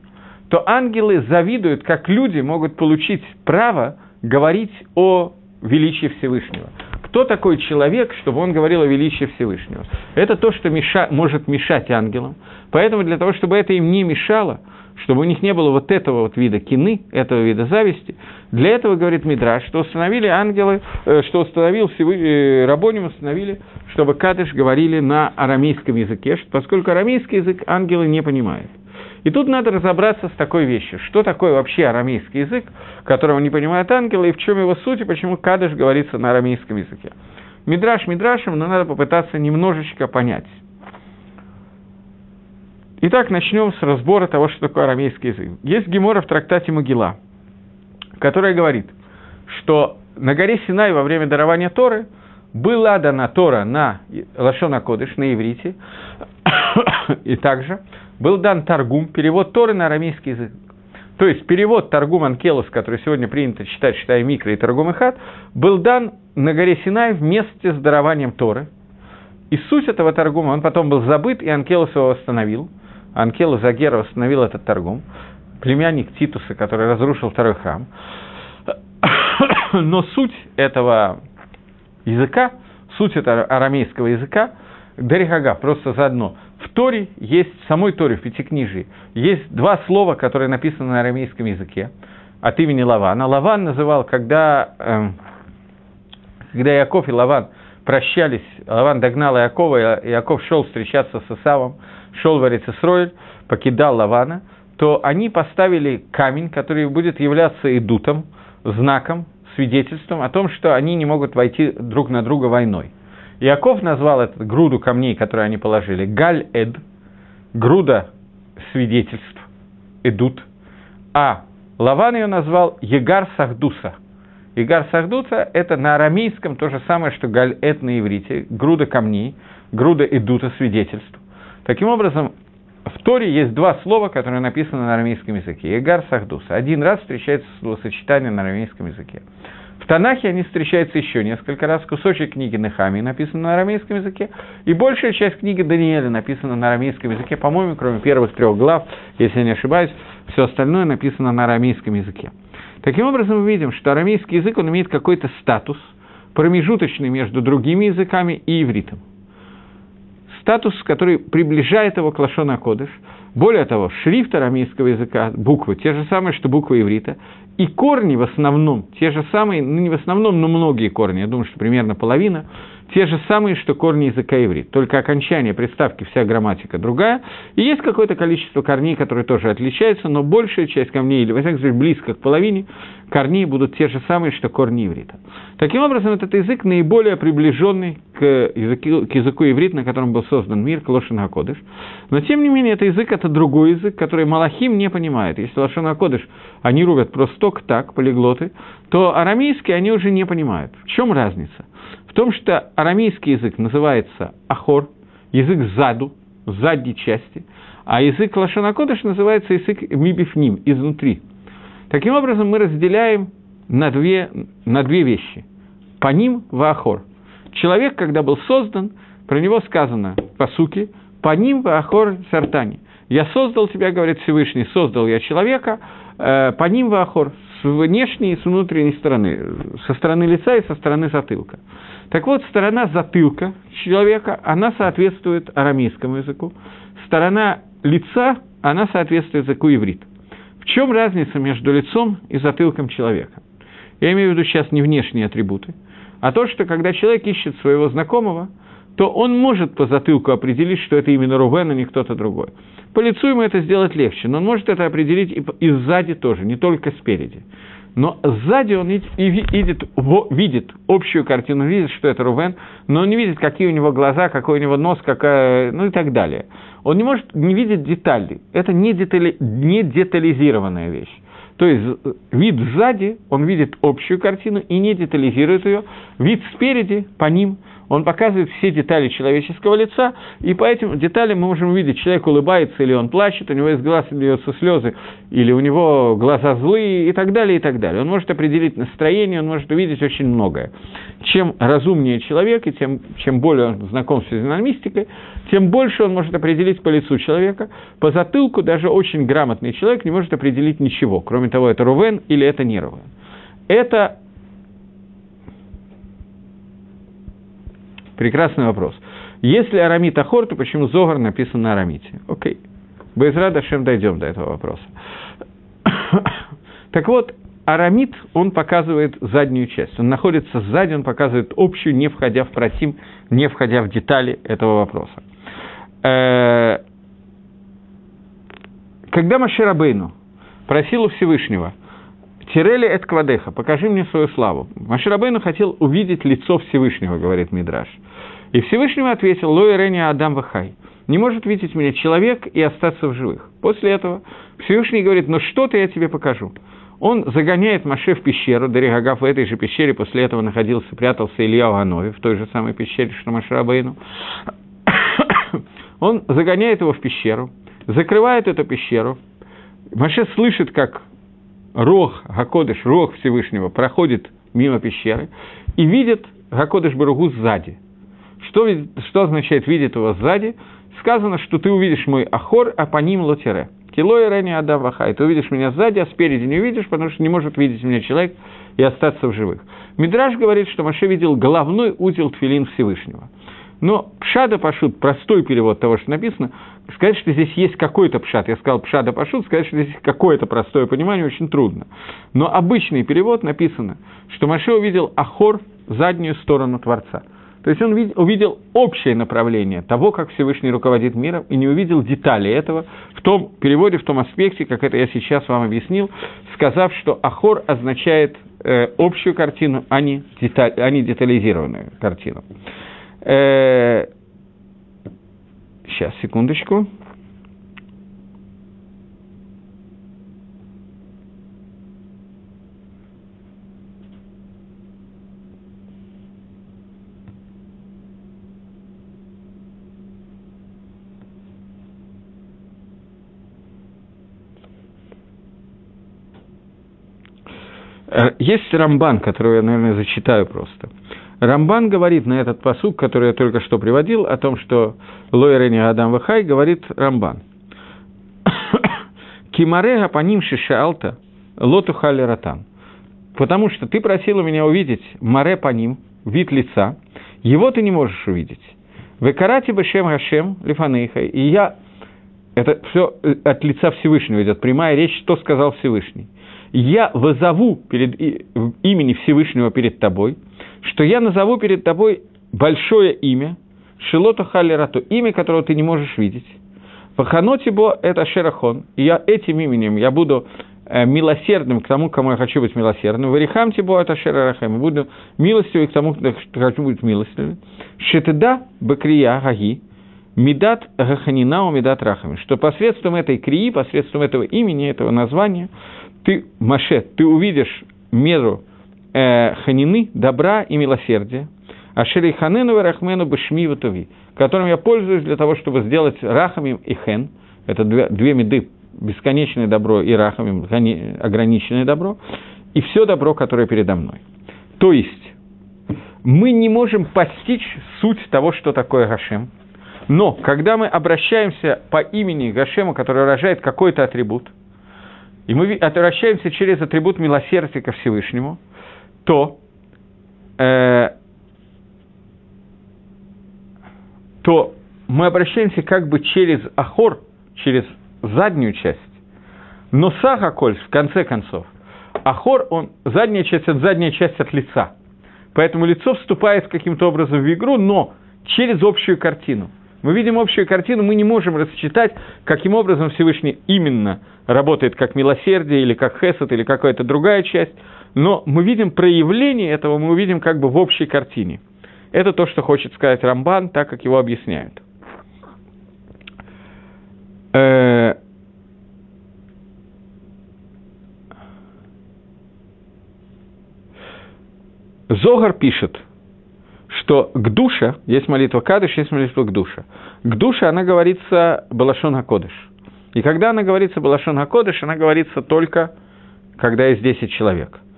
то ангелы завидуют, как люди могут получить право говорить о величии Всевышнего. Кто такой человек, чтобы он говорил о величии Всевышнего? Это то, что меша, может мешать ангелам. Поэтому для того, чтобы это им не мешало, чтобы у них не было вот этого вот вида кины, этого вида зависти, для этого, говорит Мидраш, что установили ангелы, э, что установил э, Рабоним, установили, чтобы Кадыш говорили на арамейском языке, поскольку арамейский язык ангелы не понимают. И тут надо разобраться с такой вещью, что такое вообще арамейский язык, которого не понимают ангелы, и в чем его суть, и почему Кадыш говорится на арамейском языке. Мидраш Мидрашем, но надо попытаться немножечко понять. Итак, начнем с разбора того, что такое арамейский язык. Есть гемора в трактате Могила, которая говорит, что на горе Синай во время дарования Торы была дана Тора на Лашона Кодыш, на иврите, и также был дан Таргум, перевод Торы на арамейский язык. То есть перевод Таргум Анкелос, который сегодня принято читать, считая Микро и Таргум Ихат, был дан на горе Синай вместе с дарованием Торы. И суть этого Таргума, он потом был забыт, и Анкелос его восстановил – Анкела Загера восстановил этот торгум, племянник Титуса, который разрушил второй храм. Но суть этого языка, суть этого арамейского языка, Дерихага, просто заодно. В Торе есть, в самой Торе, в Пятикнижии, есть два слова, которые написаны на арамейском языке от имени Лавана. Лаван называл, когда, эм, когда Яков и Лаван прощались, Лаван догнал Якова, и Яков шел встречаться с Исавом, шел в Арицесройль, покидал Лавана, то они поставили камень, который будет являться идутом, знаком, свидетельством о том, что они не могут войти друг на друга войной. Яков назвал эту груду камней, которые они положили, Галь-Эд, груда свидетельств, идут, а Лаван ее назвал Егар Сахдуса. Егар Сахдуса – это на арамейском то же самое, что Галь-Эд на иврите, груда камней, груда идута свидетельств. Таким образом, в Торе есть два слова, которые написаны на арамейском языке. Егар Сахдуса. Один раз встречается словосочетание на арамейском языке. В Танахе они встречаются еще несколько раз. Кусочек книги Нехами написан на арамейском языке, и большая часть книги Даниэля написана на арамейском языке, по-моему, кроме первых трех глав, если я не ошибаюсь, все остальное написано на арамейском языке. Таким образом, мы видим, что арамейский язык, он имеет какой-то статус, промежуточный между другими языками и ивритом. Статус, который приближает его к Лашона Кодыш. Более того, шрифт арамейского языка, буквы, те же самые, что буквы иврита, и корни в основном, те же самые, ну не в основном, но многие корни, я думаю, что примерно половина, те же самые, что корни языка иврит, только окончание приставки, вся грамматика другая, и есть какое-то количество корней, которые тоже отличаются, но большая часть камней, или, во всяком случае, близко к половине, корней будут те же самые, что корни иврита. Таким образом, этот язык наиболее приближенный к языку, к языку иврит, на котором был создан мир, к Лошен Акодыш. Но, тем не менее, это язык – это другой язык, который Малахим не понимает. Если Лошен Акодыш они рубят просто так, полиглоты, то арамейский они уже не понимают. В чем разница? В том, что арамейский язык называется ахор, язык заду, задней части, а язык лашанакодыш называется язык мибифним, изнутри. Таким образом, мы разделяем на две, на две вещи. По ним ваахор. Человек, когда был создан, про него сказано по суке, по ним ваахор сартани. Я создал тебя, говорит Всевышний, создал я человека, э, по ним ваахор, с внешней и с внутренней стороны, со стороны лица и со стороны затылка. Так вот, сторона затылка человека, она соответствует арамейскому языку, сторона лица, она соответствует языку иврит. В чем разница между лицом и затылком человека? Я имею в виду сейчас не внешние атрибуты, а то, что когда человек ищет своего знакомого, то он может по затылку определить, что это именно Рувен, а не кто-то другой. По лицу ему это сделать легче, но он может это определить и, сзади тоже, не только спереди. Но сзади он видит, видит, видит общую картину, видит, что это Рувен, но он не видит, какие у него глаза, какой у него нос, какая, ну и так далее. Он не может не видеть детали. Это не, детали, не детализированная вещь. То есть вид сзади, он видит общую картину и не детализирует ее. Вид спереди, по ним – он показывает все детали человеческого лица, и по этим деталям мы можем увидеть, человек улыбается или он плачет, у него из глаз льются слезы, или у него глаза злые и так далее, и так далее. Он может определить настроение, он может увидеть очень многое. Чем разумнее человек, и тем, чем более он знаком с физиономистикой, тем больше он может определить по лицу человека. По затылку даже очень грамотный человек не может определить ничего, кроме того, это Рувен или это не Рувен. Это Прекрасный вопрос. Если арамит ахор, то почему Зогар написан на арамите? Окей. Безрад Ашем дойдем до этого вопроса. так вот, арамит, он показывает заднюю часть. Он находится сзади, он показывает общую, не входя в протим, не входя в детали этого вопроса. Э, когда Маширабейну просил у Всевышнего, Тирели эт квадеха, покажи мне свою славу. Маширабейну хотел увидеть лицо Всевышнего, говорит Мидраш. И Всевышний ответил, Лои Рени Адам Вахай. Не может видеть меня человек и остаться в живых. После этого Всевышний говорит, ну что-то я тебе покажу. Он загоняет Маше в пещеру, Даригагав в этой же пещере, после этого находился, прятался Илья Уганове, в той же самой пещере, что Машарабейну. Он загоняет его в пещеру, закрывает эту пещеру. Маше слышит, как Рог, Гакодыш, Рог Всевышнего проходит мимо пещеры и видит Гакодыш Баругу сзади – что, что означает видит его сзади? сказано, что ты увидишь мой ахор, а по ним лотере. Кило и рени адаваха. И ты увидишь меня сзади, а спереди не увидишь, потому что не может видеть меня человек и остаться в живых. Мидраж говорит, что Маше видел головной узел Тфилин Всевышнего. Но пшада пашут, простой перевод того, что написано, сказать, что здесь есть какой-то пшат, я сказал пшада пашут, сказать, что здесь какое-то простое понимание, очень трудно. Но обычный перевод написано, что Маше увидел Ахор, заднюю сторону Творца. То есть он увидел общее направление того, как Всевышний руководит миром, и не увидел детали этого в том переводе, в том аспекте, как это я сейчас вам объяснил, сказав, что Ахор означает э, общую картину, а не, деталь, а не детализированную картину. Э, сейчас, секундочку. Э, есть Рамбан, который я, наверное, зачитаю просто. Рамбан говорит на этот посук, который я только что приводил, о том, что Лойрени Адам Вахай, говорит Рамбан. Кимарега по ним шишалта лоту хали ратан. Потому что ты просил у меня увидеть маре по ним, вид лица, его ты не можешь увидеть. Векарати бешем Гашем лифанейха. И я, это все от лица Всевышнего идет, прямая речь, что сказал Всевышний. Я вызову перед имени Всевышнего перед тобой – что я назову перед тобой большое имя, Шилота Халерату, имя, которого ты не можешь видеть. Паханотибо – это Шерахон, и я этим именем я буду э, милосердным к тому, кому я хочу быть милосердным. Варихам тибо это шерарахем. Буду милостивым к тому, кто хочу быть милостивым. Шетеда бакрия гаги. Медат гаханинау медат рахами. Что посредством этой крии, посредством этого имени, этого названия, ты, Маше, ты увидишь меру э, ханины, добра и милосердия, а шериханену рахмену бешми ватуви, которым я пользуюсь для того, чтобы сделать рахамим и хен, это две, две меды, бесконечное добро и рахамим, ограниченное добро, и все добро, которое передо мной. То есть, мы не можем постичь суть того, что такое Гашем, но когда мы обращаемся по имени Гашему, который выражает какой-то атрибут, и мы обращаемся через атрибут милосердия ко Всевышнему – то, э, то мы обращаемся как бы через ахор, через заднюю часть, но сахаколь, в конце концов, ахор, он, задняя часть – это задняя часть от лица. Поэтому лицо вступает каким-то образом в игру, но через общую картину. Мы видим общую картину, мы не можем рассчитать, каким образом Всевышний именно работает как милосердие, или как хесед, или какая-то другая часть – но мы видим проявление этого, мы увидим как бы в общей картине. Это то, что хочет сказать Рамбан, так как его объясняют. Э, Зогар пишет, что к душе, есть молитва Кадыш, есть молитва к душе. К душе она говорится Балашон Хакодыш. И когда она говорится Балашон Хакодыш, она говорится только, когда есть 10 человек –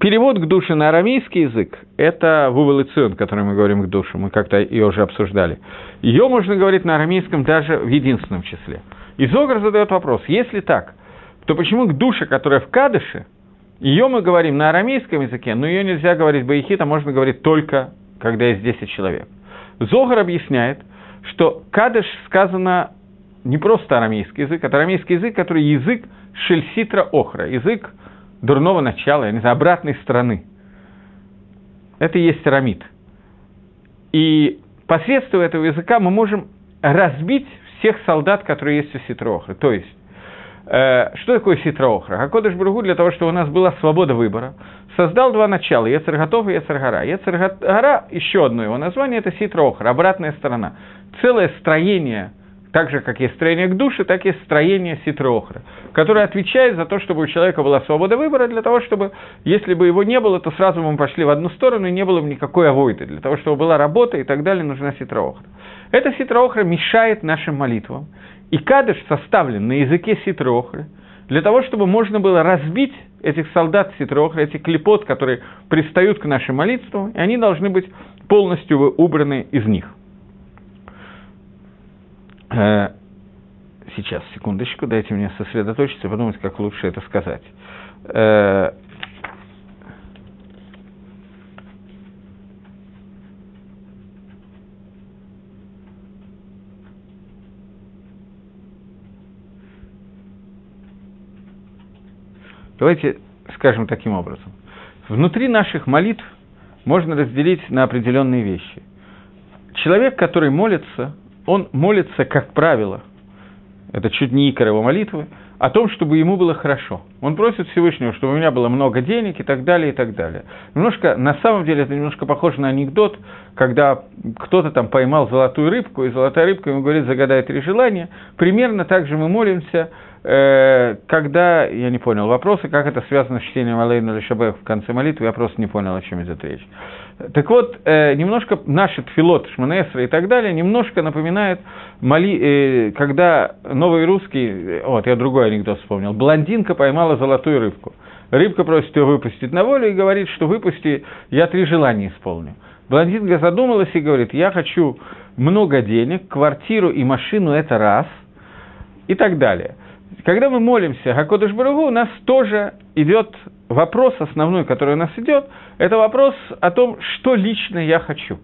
Перевод к душе на арамейский язык – это вувалицион, который мы говорим к душе, мы как-то ее уже обсуждали. Ее можно говорить на арамейском даже в единственном числе. И Зогар задает вопрос, если так, то почему к душе, которая в Кадыше, ее мы говорим на арамейском языке, но ее нельзя говорить баихит, а можно говорить только, когда есть 10 человек. Зогар объясняет, что Кадыш сказано не просто арамейский язык, это арамейский язык, который язык шельситра охра, язык дурного начала, я не знаю, обратной стороны. Это и есть арамид. И посредством этого языка мы можем разбить всех солдат, которые есть у Ситроохры. То есть, что такое Ситроохра? Акодыш Бругу для того, чтобы у нас была свобода выбора, создал два начала, Ецарготов и Ецаргара. Ецаргара, еще одно его название, это Ситроохра, обратная сторона. Целое строение – так же, как есть строение к душе, так и строение ситроохра, которое отвечает за то, чтобы у человека была свобода выбора, для того, чтобы, если бы его не было, то сразу мы пошли в одну сторону, и не было бы никакой авойты. Для того, чтобы была работа и так далее, нужна ситроохра. Эта ситроохра мешает нашим молитвам. И кадыш составлен на языке ситроохры, для того, чтобы можно было разбить этих солдат ситрохра, этих клепот, которые пристают к нашим молитвам, и они должны быть полностью убраны из них – Э, сейчас, секундочку, дайте мне сосредоточиться, подумать, как лучше это сказать. Давайте скажем таким образом. Внутри наших молитв можно разделить на определенные вещи. Человек, который молится, он молится, как правило, это чуть не икор его молитвы, о том, чтобы ему было хорошо. Он просит Всевышнего, чтобы у меня было много денег и так далее, и так далее. Немножко, на самом деле, это немножко похоже на анекдот, когда кто-то там поймал золотую рыбку, и золотая рыбка ему говорит, загадай три желания. Примерно так же мы молимся когда, я не понял вопросы, как это связано с чтением Алейна Лешабех в конце молитвы, я просто не понял, о чем идет речь. Так вот, э, немножко наши тфилот, шманесра и так далее, немножко напоминает, моли, э, когда новый русский, вот, я другой анекдот вспомнил, блондинка поймала золотую рыбку. Рыбка просит ее выпустить на волю и говорит, что выпусти, я три желания исполню. Блондинка задумалась и говорит, я хочу много денег, квартиру и машину – это раз, и так далее – когда мы молимся Хакодыш Баругу, у нас тоже идет вопрос основной, который у нас идет, это вопрос о том, что лично я хочу.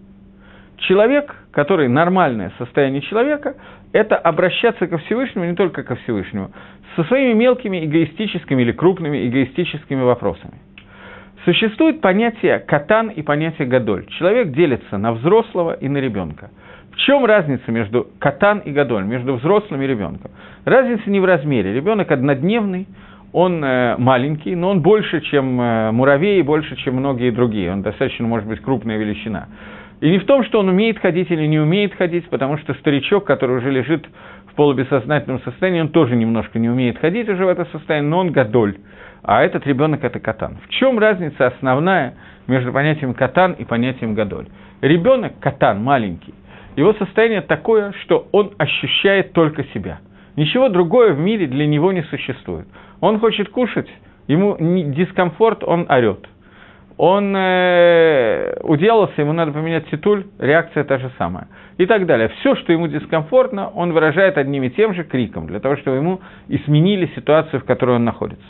Человек, который нормальное состояние человека, это обращаться ко Всевышнему, не только ко Всевышнему, со своими мелкими эгоистическими или крупными эгоистическими вопросами. Существует понятие катан и понятие гадоль. Человек делится на взрослого и на ребенка – в чем разница между катан и гадоль, между взрослым и ребенком? Разница не в размере. Ребенок однодневный, он э, маленький, но он больше, чем э, муравей, больше, чем многие другие. Он достаточно, может быть, крупная величина. И не в том, что он умеет ходить или не умеет ходить, потому что старичок, который уже лежит в полубессознательном состоянии, он тоже немножко не умеет ходить уже в это состояние, но он гадоль. А этот ребенок это катан. В чем разница основная между понятием катан и понятием гадоль? Ребенок катан маленький, его состояние такое, что он ощущает только себя. Ничего другое в мире для него не существует. Он хочет кушать, ему дискомфорт, он орет. Он э, уделался, ему надо поменять титуль, реакция та же самая. И так далее. Все, что ему дискомфортно, он выражает одним и тем же криком, для того, чтобы ему изменили ситуацию, в которой он находится.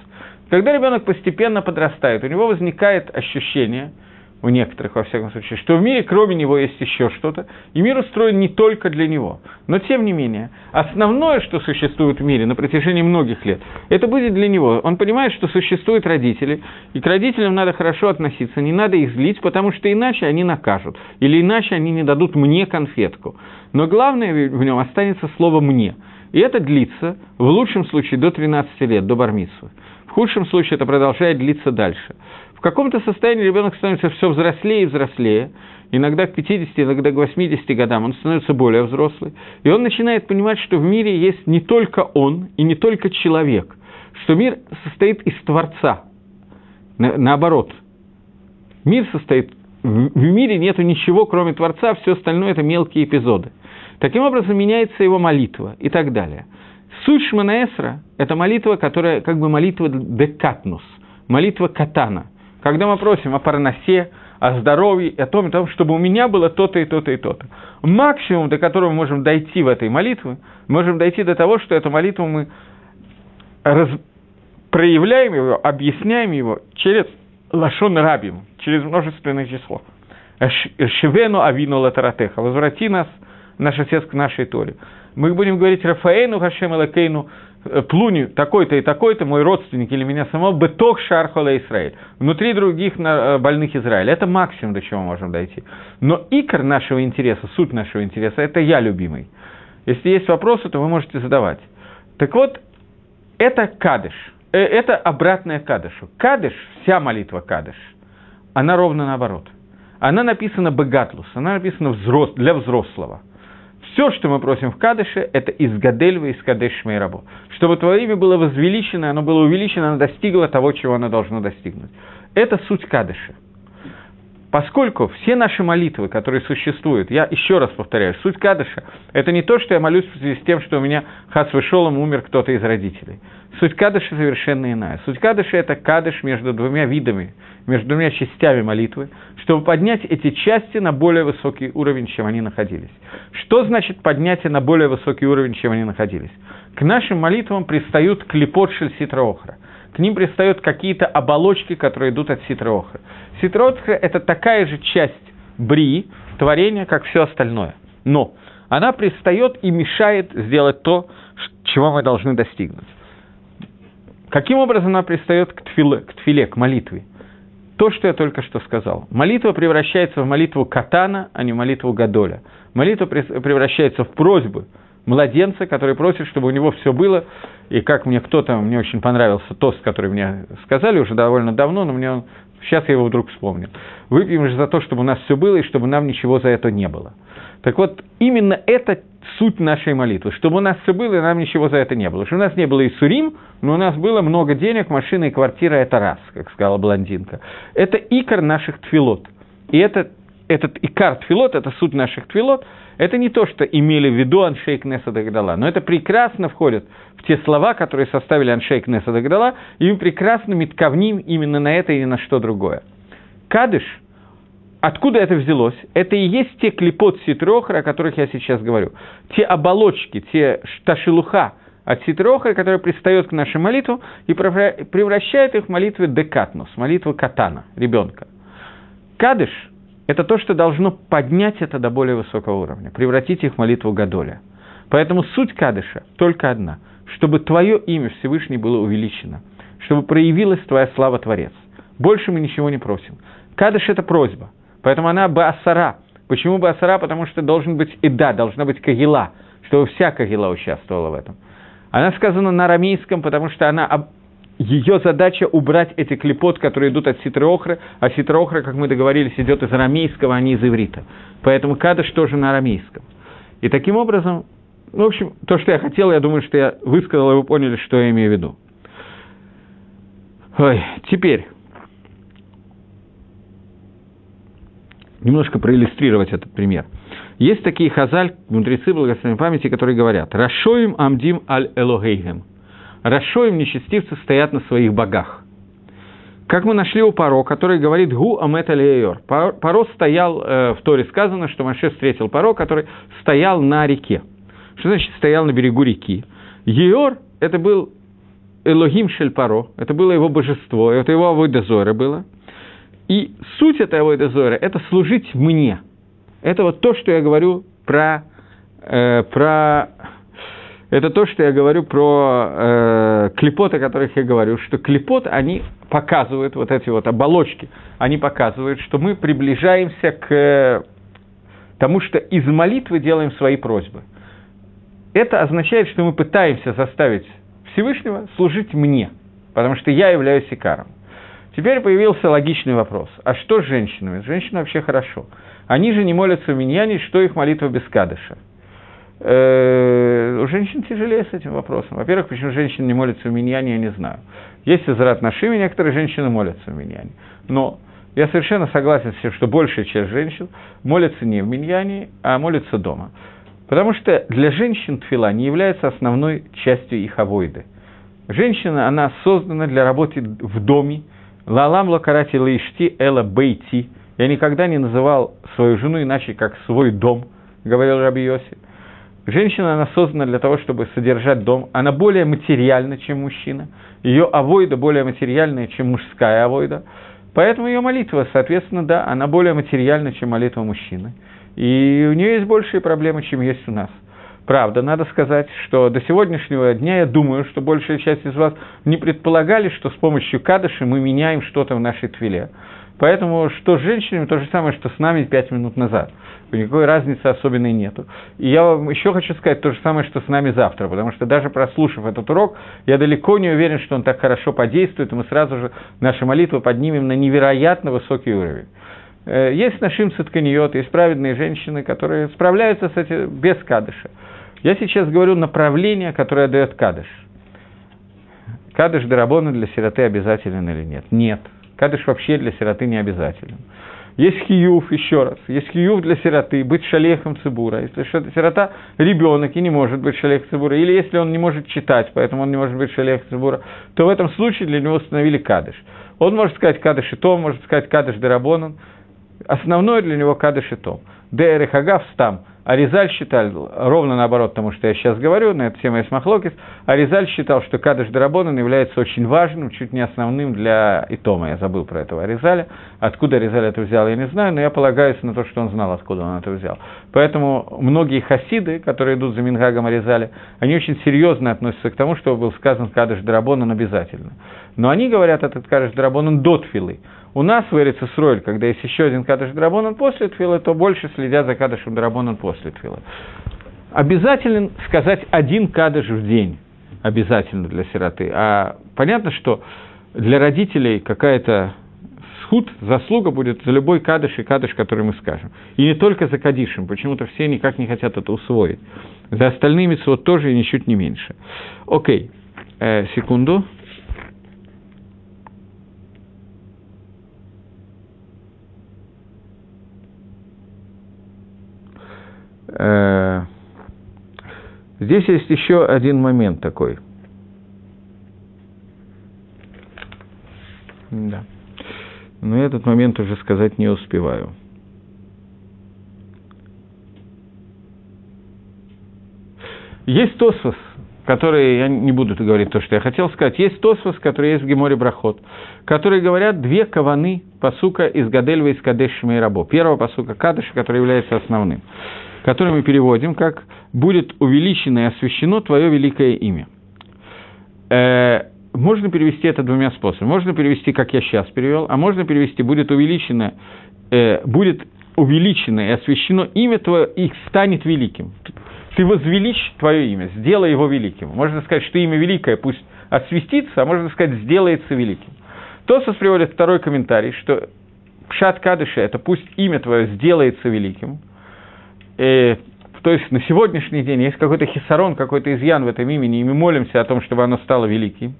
Когда ребенок постепенно подрастает, у него возникает ощущение – у некоторых, во всяком случае, что в мире кроме него есть еще что-то, и мир устроен не только для него. Но, тем не менее, основное, что существует в мире на протяжении многих лет, это будет для него. Он понимает, что существуют родители, и к родителям надо хорошо относиться, не надо их злить, потому что иначе они накажут, или иначе они не дадут мне конфетку. Но главное в нем останется слово «мне». И это длится, в лучшем случае, до 13 лет, до бармитсвы. В худшем случае это продолжает длиться дальше. В каком-то состоянии ребенок становится все взрослее и взрослее, иногда к 50, иногда к 80 годам он становится более взрослый, и он начинает понимать, что в мире есть не только он и не только человек, что мир состоит из Творца. На, наоборот, мир состоит, в мире нет ничего, кроме Творца, все остальное это мелкие эпизоды. Таким образом меняется его молитва и так далее. Суть Шманаэсра – это молитва, которая как бы молитва декатнус, молитва катана – когда мы просим о парносе, о здоровье, о том, о том, чтобы у меня было то-то и то-то и то-то. Максимум, до которого мы можем дойти в этой молитве, мы можем дойти до того, что эту молитву мы раз... проявляем его, объясняем его через лашон рабим, через множественное число. Шивену авину латаратеха, возврати нас, наш отец, к нашей Торе. Мы будем говорить Рафаэну Хашем Элакейну, Э, плуни такой-то и такой-то, мой родственник или меня самого, беток шархола Израиль, внутри других э, больных Израиля. Это максимум, до чего мы можем дойти. Но икор нашего интереса, суть нашего интереса, это я любимый. Если есть вопросы, то вы можете задавать. Так вот, это кадыш, э, это обратное кадышу. Кадыш, вся молитва кадыш, она ровно наоборот. Она написана бегатлус, она написана взрос, для взрослого – все, что мы просим в Кадыше, это из Гадельва, из Кадеш Мейрабо. Чтобы твое имя было возвеличено, оно было увеличено, оно достигло того, чего оно должно достигнуть. Это суть Кадыша. Поскольку все наши молитвы, которые существуют, я еще раз повторяю, суть Кадыша – это не то, что я молюсь в связи с тем, что у меня хас вышелом умер кто-то из родителей. Суть Кадыша совершенно иная. Суть Кадыша – это Кадыш между двумя видами, между двумя частями молитвы, чтобы поднять эти части на более высокий уровень, чем они находились. Что значит поднятие на более высокий уровень, чем они находились? К нашим молитвам пристают клепот шельситроохра – к ним пристают какие-то оболочки, которые идут от ситроохра. Ситроохра – это такая же часть бри, творения, как все остальное. Но она пристает и мешает сделать то, чего мы должны достигнуть. Каким образом она пристает к тфиле, к, тфиле, к молитве? То, что я только что сказал. Молитва превращается в молитву катана, а не в молитву гадоля. Молитва превращается в просьбу младенца, который просит, чтобы у него все было, и как мне кто-то, мне очень понравился тост, который мне сказали уже довольно давно, но мне он, сейчас я его вдруг вспомнил. Выпьем же за то, чтобы у нас все было, и чтобы нам ничего за это не было. Так вот, именно это суть нашей молитвы, чтобы у нас все было, и нам ничего за это не было. Что у нас не было и сурим, но у нас было много денег, машина и квартира – это раз, как сказала блондинка. Это икор наших твилот. И это, этот икар твилот, это суть наших твилот – это не то, что имели в виду Аншейк Неса Дагдала, но это прекрасно входит в те слова, которые составили Аншейк Неса Дагдала, и мы прекрасно метковним именно на это и ни на что другое. Кадыш, откуда это взялось? Это и есть те клепот ситрохра, о которых я сейчас говорю. Те оболочки, те шташилуха от ситрохра, которые пристает к нашей молитве и превращает их в молитвы декатнус, молитву катана, ребенка. Кадыш – это то, что должно поднять это до более высокого уровня, превратить их в молитву Гадоля. Поэтому суть Кадыша только одна, чтобы твое имя Всевышний было увеличено, чтобы проявилась твоя слава Творец. Больше мы ничего не просим. Кадыш – это просьба, поэтому она Баасара. Почему Баасара? Потому что должен быть Ида, должна быть Кагила, чтобы вся Кагила участвовала в этом. Она сказана на арамейском, потому что она ее задача убрать эти клепот, которые идут от ситроохры, а ситроохра, как мы договорились, идет из арамейского, а не из иврита. Поэтому кадыш тоже на арамейском. И таким образом, ну, в общем, то, что я хотел, я думаю, что я высказал, и вы поняли, что я имею в виду. Ой, теперь, немножко проиллюстрировать этот пример. Есть такие хазаль, мудрецы благословенной памяти, которые говорят «Рашоим амдим аль элогейгем» Рашоим нечестивцы стоят на своих богах. Как мы нашли у Паро, который говорит «Гу амет алиэйор». Паро стоял, э, в Торе сказано, что Маше встретил Паро, который стоял на реке. Что значит стоял на берегу реки? Еор – это был Элогим Шельпаро, это было его божество, это его Авойдозора было. И суть этой Авойдозора – это служить мне. Это вот то, что я говорю про, э, про это то, что я говорю про э, клепот, о которых я говорю, что клепот, они показывают, вот эти вот оболочки, они показывают, что мы приближаемся к тому, что из молитвы делаем свои просьбы. Это означает, что мы пытаемся заставить Всевышнего служить мне, потому что я являюсь икаром. Теперь появился логичный вопрос. А что с женщинами? Женщины вообще хорошо. Они же не молятся в миньяне, что их молитва без кадыша – Э, у женщин тяжелее с этим вопросом. Во-первых, почему женщины не молятся в миньяне, я не знаю. Есть Израт Нашими, некоторые женщины молятся в миньяне. Но я совершенно согласен с тем, что большая часть женщин молятся не в миньяне, а молятся дома. Потому что для женщин тфила не является основной частью их авойды. Женщина, она создана для работы в доме. Лалам лакарати лаишти эла бейти. Я никогда не называл свою жену иначе, как свой дом, говорил Раби Йоси. Женщина, она создана для того, чтобы содержать дом. Она более материальна, чем мужчина. Ее авойда более материальная, чем мужская авойда. Поэтому ее молитва, соответственно, да, она более материальна, чем молитва мужчины. И у нее есть большие проблемы, чем есть у нас. Правда, надо сказать, что до сегодняшнего дня я думаю, что большая часть из вас не предполагали, что с помощью кадыши мы меняем что-то в нашей твиле. Поэтому что с женщинами, то же самое, что с нами пять минут назад никакой разницы особенной нету. И я вам еще хочу сказать то же самое, что с нами завтра, потому что даже прослушав этот урок, я далеко не уверен, что он так хорошо подействует, и мы сразу же наши молитвы поднимем на невероятно высокий уровень. Э, есть нашим цитканиот, есть праведные женщины, которые справляются с этим без кадыша. Я сейчас говорю направление, которое дает кадыш. Кадыш Дарабона для сироты обязателен или нет? Нет. Кадыш вообще для сироты не обязателен. Есть хиюв, еще раз. Есть хиюв для сироты, быть шалехом цибура. Если сирота ребенок и не может быть шалех цибура, или если он не может читать, поэтому он не может быть шалех цибура, то в этом случае для него установили кадыш. Он может сказать кадыш и том, может сказать кадыш дерабонан. Основное для него кадыш и том. Дэр Хагав стам. Аризаль считал, ровно наоборот тому, что я сейчас говорю, на эту тему есть Махлокис, Аризаль считал, что Кадыш Драбонан является очень важным, чуть не основным для Итома. Я забыл про этого Аризаля. Откуда Аризаль это взял, я не знаю, но я полагаюсь на то, что он знал, откуда он это взял. Поэтому многие хасиды, которые идут за Мингагом Аризаля, они очень серьезно относятся к тому, что был сказан Кадыш Драбонан обязательно. Но они говорят этот Кадыш Драбонан до Тфилы. У нас в Эрице Сройль, когда есть еще один Кадыш Драбонан после Тфилы, то больше следят за Кадышем Драбонан после Тфилы. Обязательно сказать один Кадыш в день, обязательно для сироты. А понятно, что для родителей какая-то схуд, заслуга будет за любой кадыш и кадыш, который мы скажем. И не только за кадишем, почему-то все никак не хотят это усвоить. За остальными митцвот тоже и ничуть не меньше. Окей, э, секунду. Здесь есть еще один момент такой. Да. Но этот момент уже сказать не успеваю. Есть Тосфос, который, я не буду говорить то, что я хотел сказать, есть Тосфос, который есть в Геморе Брахот, которые говорят две каваны посука из Гадельва из Кадеш Шмейрабо. Первого посука Кадыша, который является основным который мы переводим как «будет увеличено и освящено Твое великое имя». Э, можно перевести это двумя способами. Можно перевести, как я сейчас перевел, а можно перевести «будет увеличено, э, будет увеличено и освящено имя Твое и станет великим». Ты возвеличь Твое имя, сделай его великим. Можно сказать, что имя великое пусть освестится, а можно сказать, сделается великим. Тосос приводит второй комментарий, что Пшат Кадыша – это пусть имя Твое сделается великим – э, то есть на сегодняшний день есть какой-то хисарон, какой-то изъян в этом имени, и мы молимся о том, чтобы оно стало великим.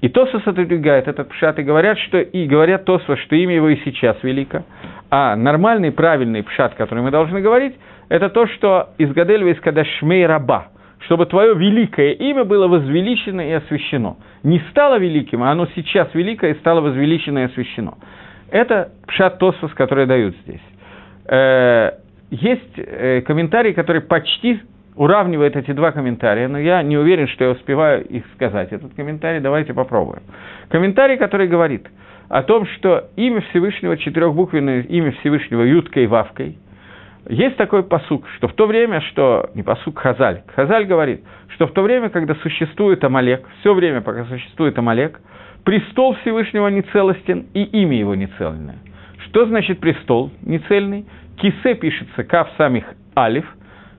И Тосос отодвигает этот пшат, и говорят, что, и говорят Тосос, что имя его и сейчас велико. А нормальный, правильный пшат, который мы должны говорить, это то, что из Гадельва, из Кадашмей Раба, чтобы твое великое имя было возвеличено и освящено. Не стало великим, а оно сейчас великое и стало возвеличено и освящено. Это пшат Тосос, который дают здесь. Есть э, комментарий, который почти уравнивает эти два комментария, но я не уверен, что я успеваю их сказать. Этот комментарий давайте попробуем. Комментарий, который говорит о том, что имя Всевышнего, четырехбуквенное имя Всевышнего Юткой и Вавкой, есть такой посук, что в то время, что, не посук, Хазаль, Хазаль говорит, что в то время, когда существует Амалек, все время, пока существует Амалек, престол Всевышнего нецелостен и имя его нецельное. Что значит престол нецельный? Кисе пишется кав самих алиф.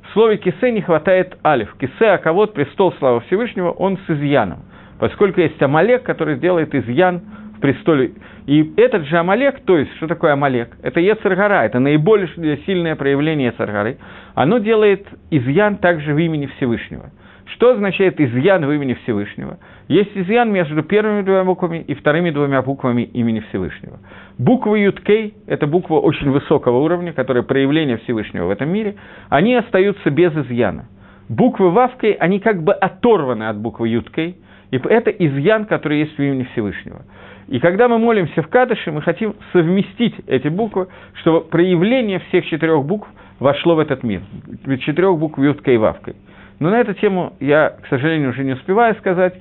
В слове кисе не хватает алиф. Кисе, а кого престол славы Всевышнего, он с изъяном. Поскольку есть Амалек, который делает изъян в престоле. И этот же Амалек, то есть, что такое Амалек? Это Ецаргара, это наиболее сильное проявление Ецаргары. Оно делает изъян также в имени Всевышнего. Что означает изъян в имени Всевышнего? Есть изъян между первыми двумя буквами и вторыми двумя буквами имени Всевышнего. Буква Юткей – это буква очень высокого уровня, которая проявление Всевышнего в этом мире, они остаются без изъяна. Буквы Вавкой, они как бы оторваны от буквы Юткей, и это изъян, который есть в имени Всевышнего. И когда мы молимся в Кадыше, мы хотим совместить эти буквы, чтобы проявление всех четырех букв вошло в этот мир. Четырех букв Юткой и Вавкой. Но на эту тему я, к сожалению, уже не успеваю сказать,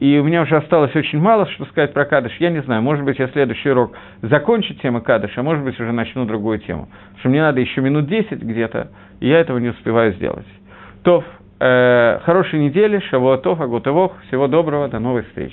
и у меня уже осталось очень мало, что сказать про Кадыш. Я не знаю, может быть, я следующий урок закончу тему Кадыша, а может быть, уже начну другую тему. Потому что мне надо еще минут 10 где-то, и я этого не успеваю сделать. То, э, хорошей недели, шавуатов, агутовох, всего доброго, до новых встреч.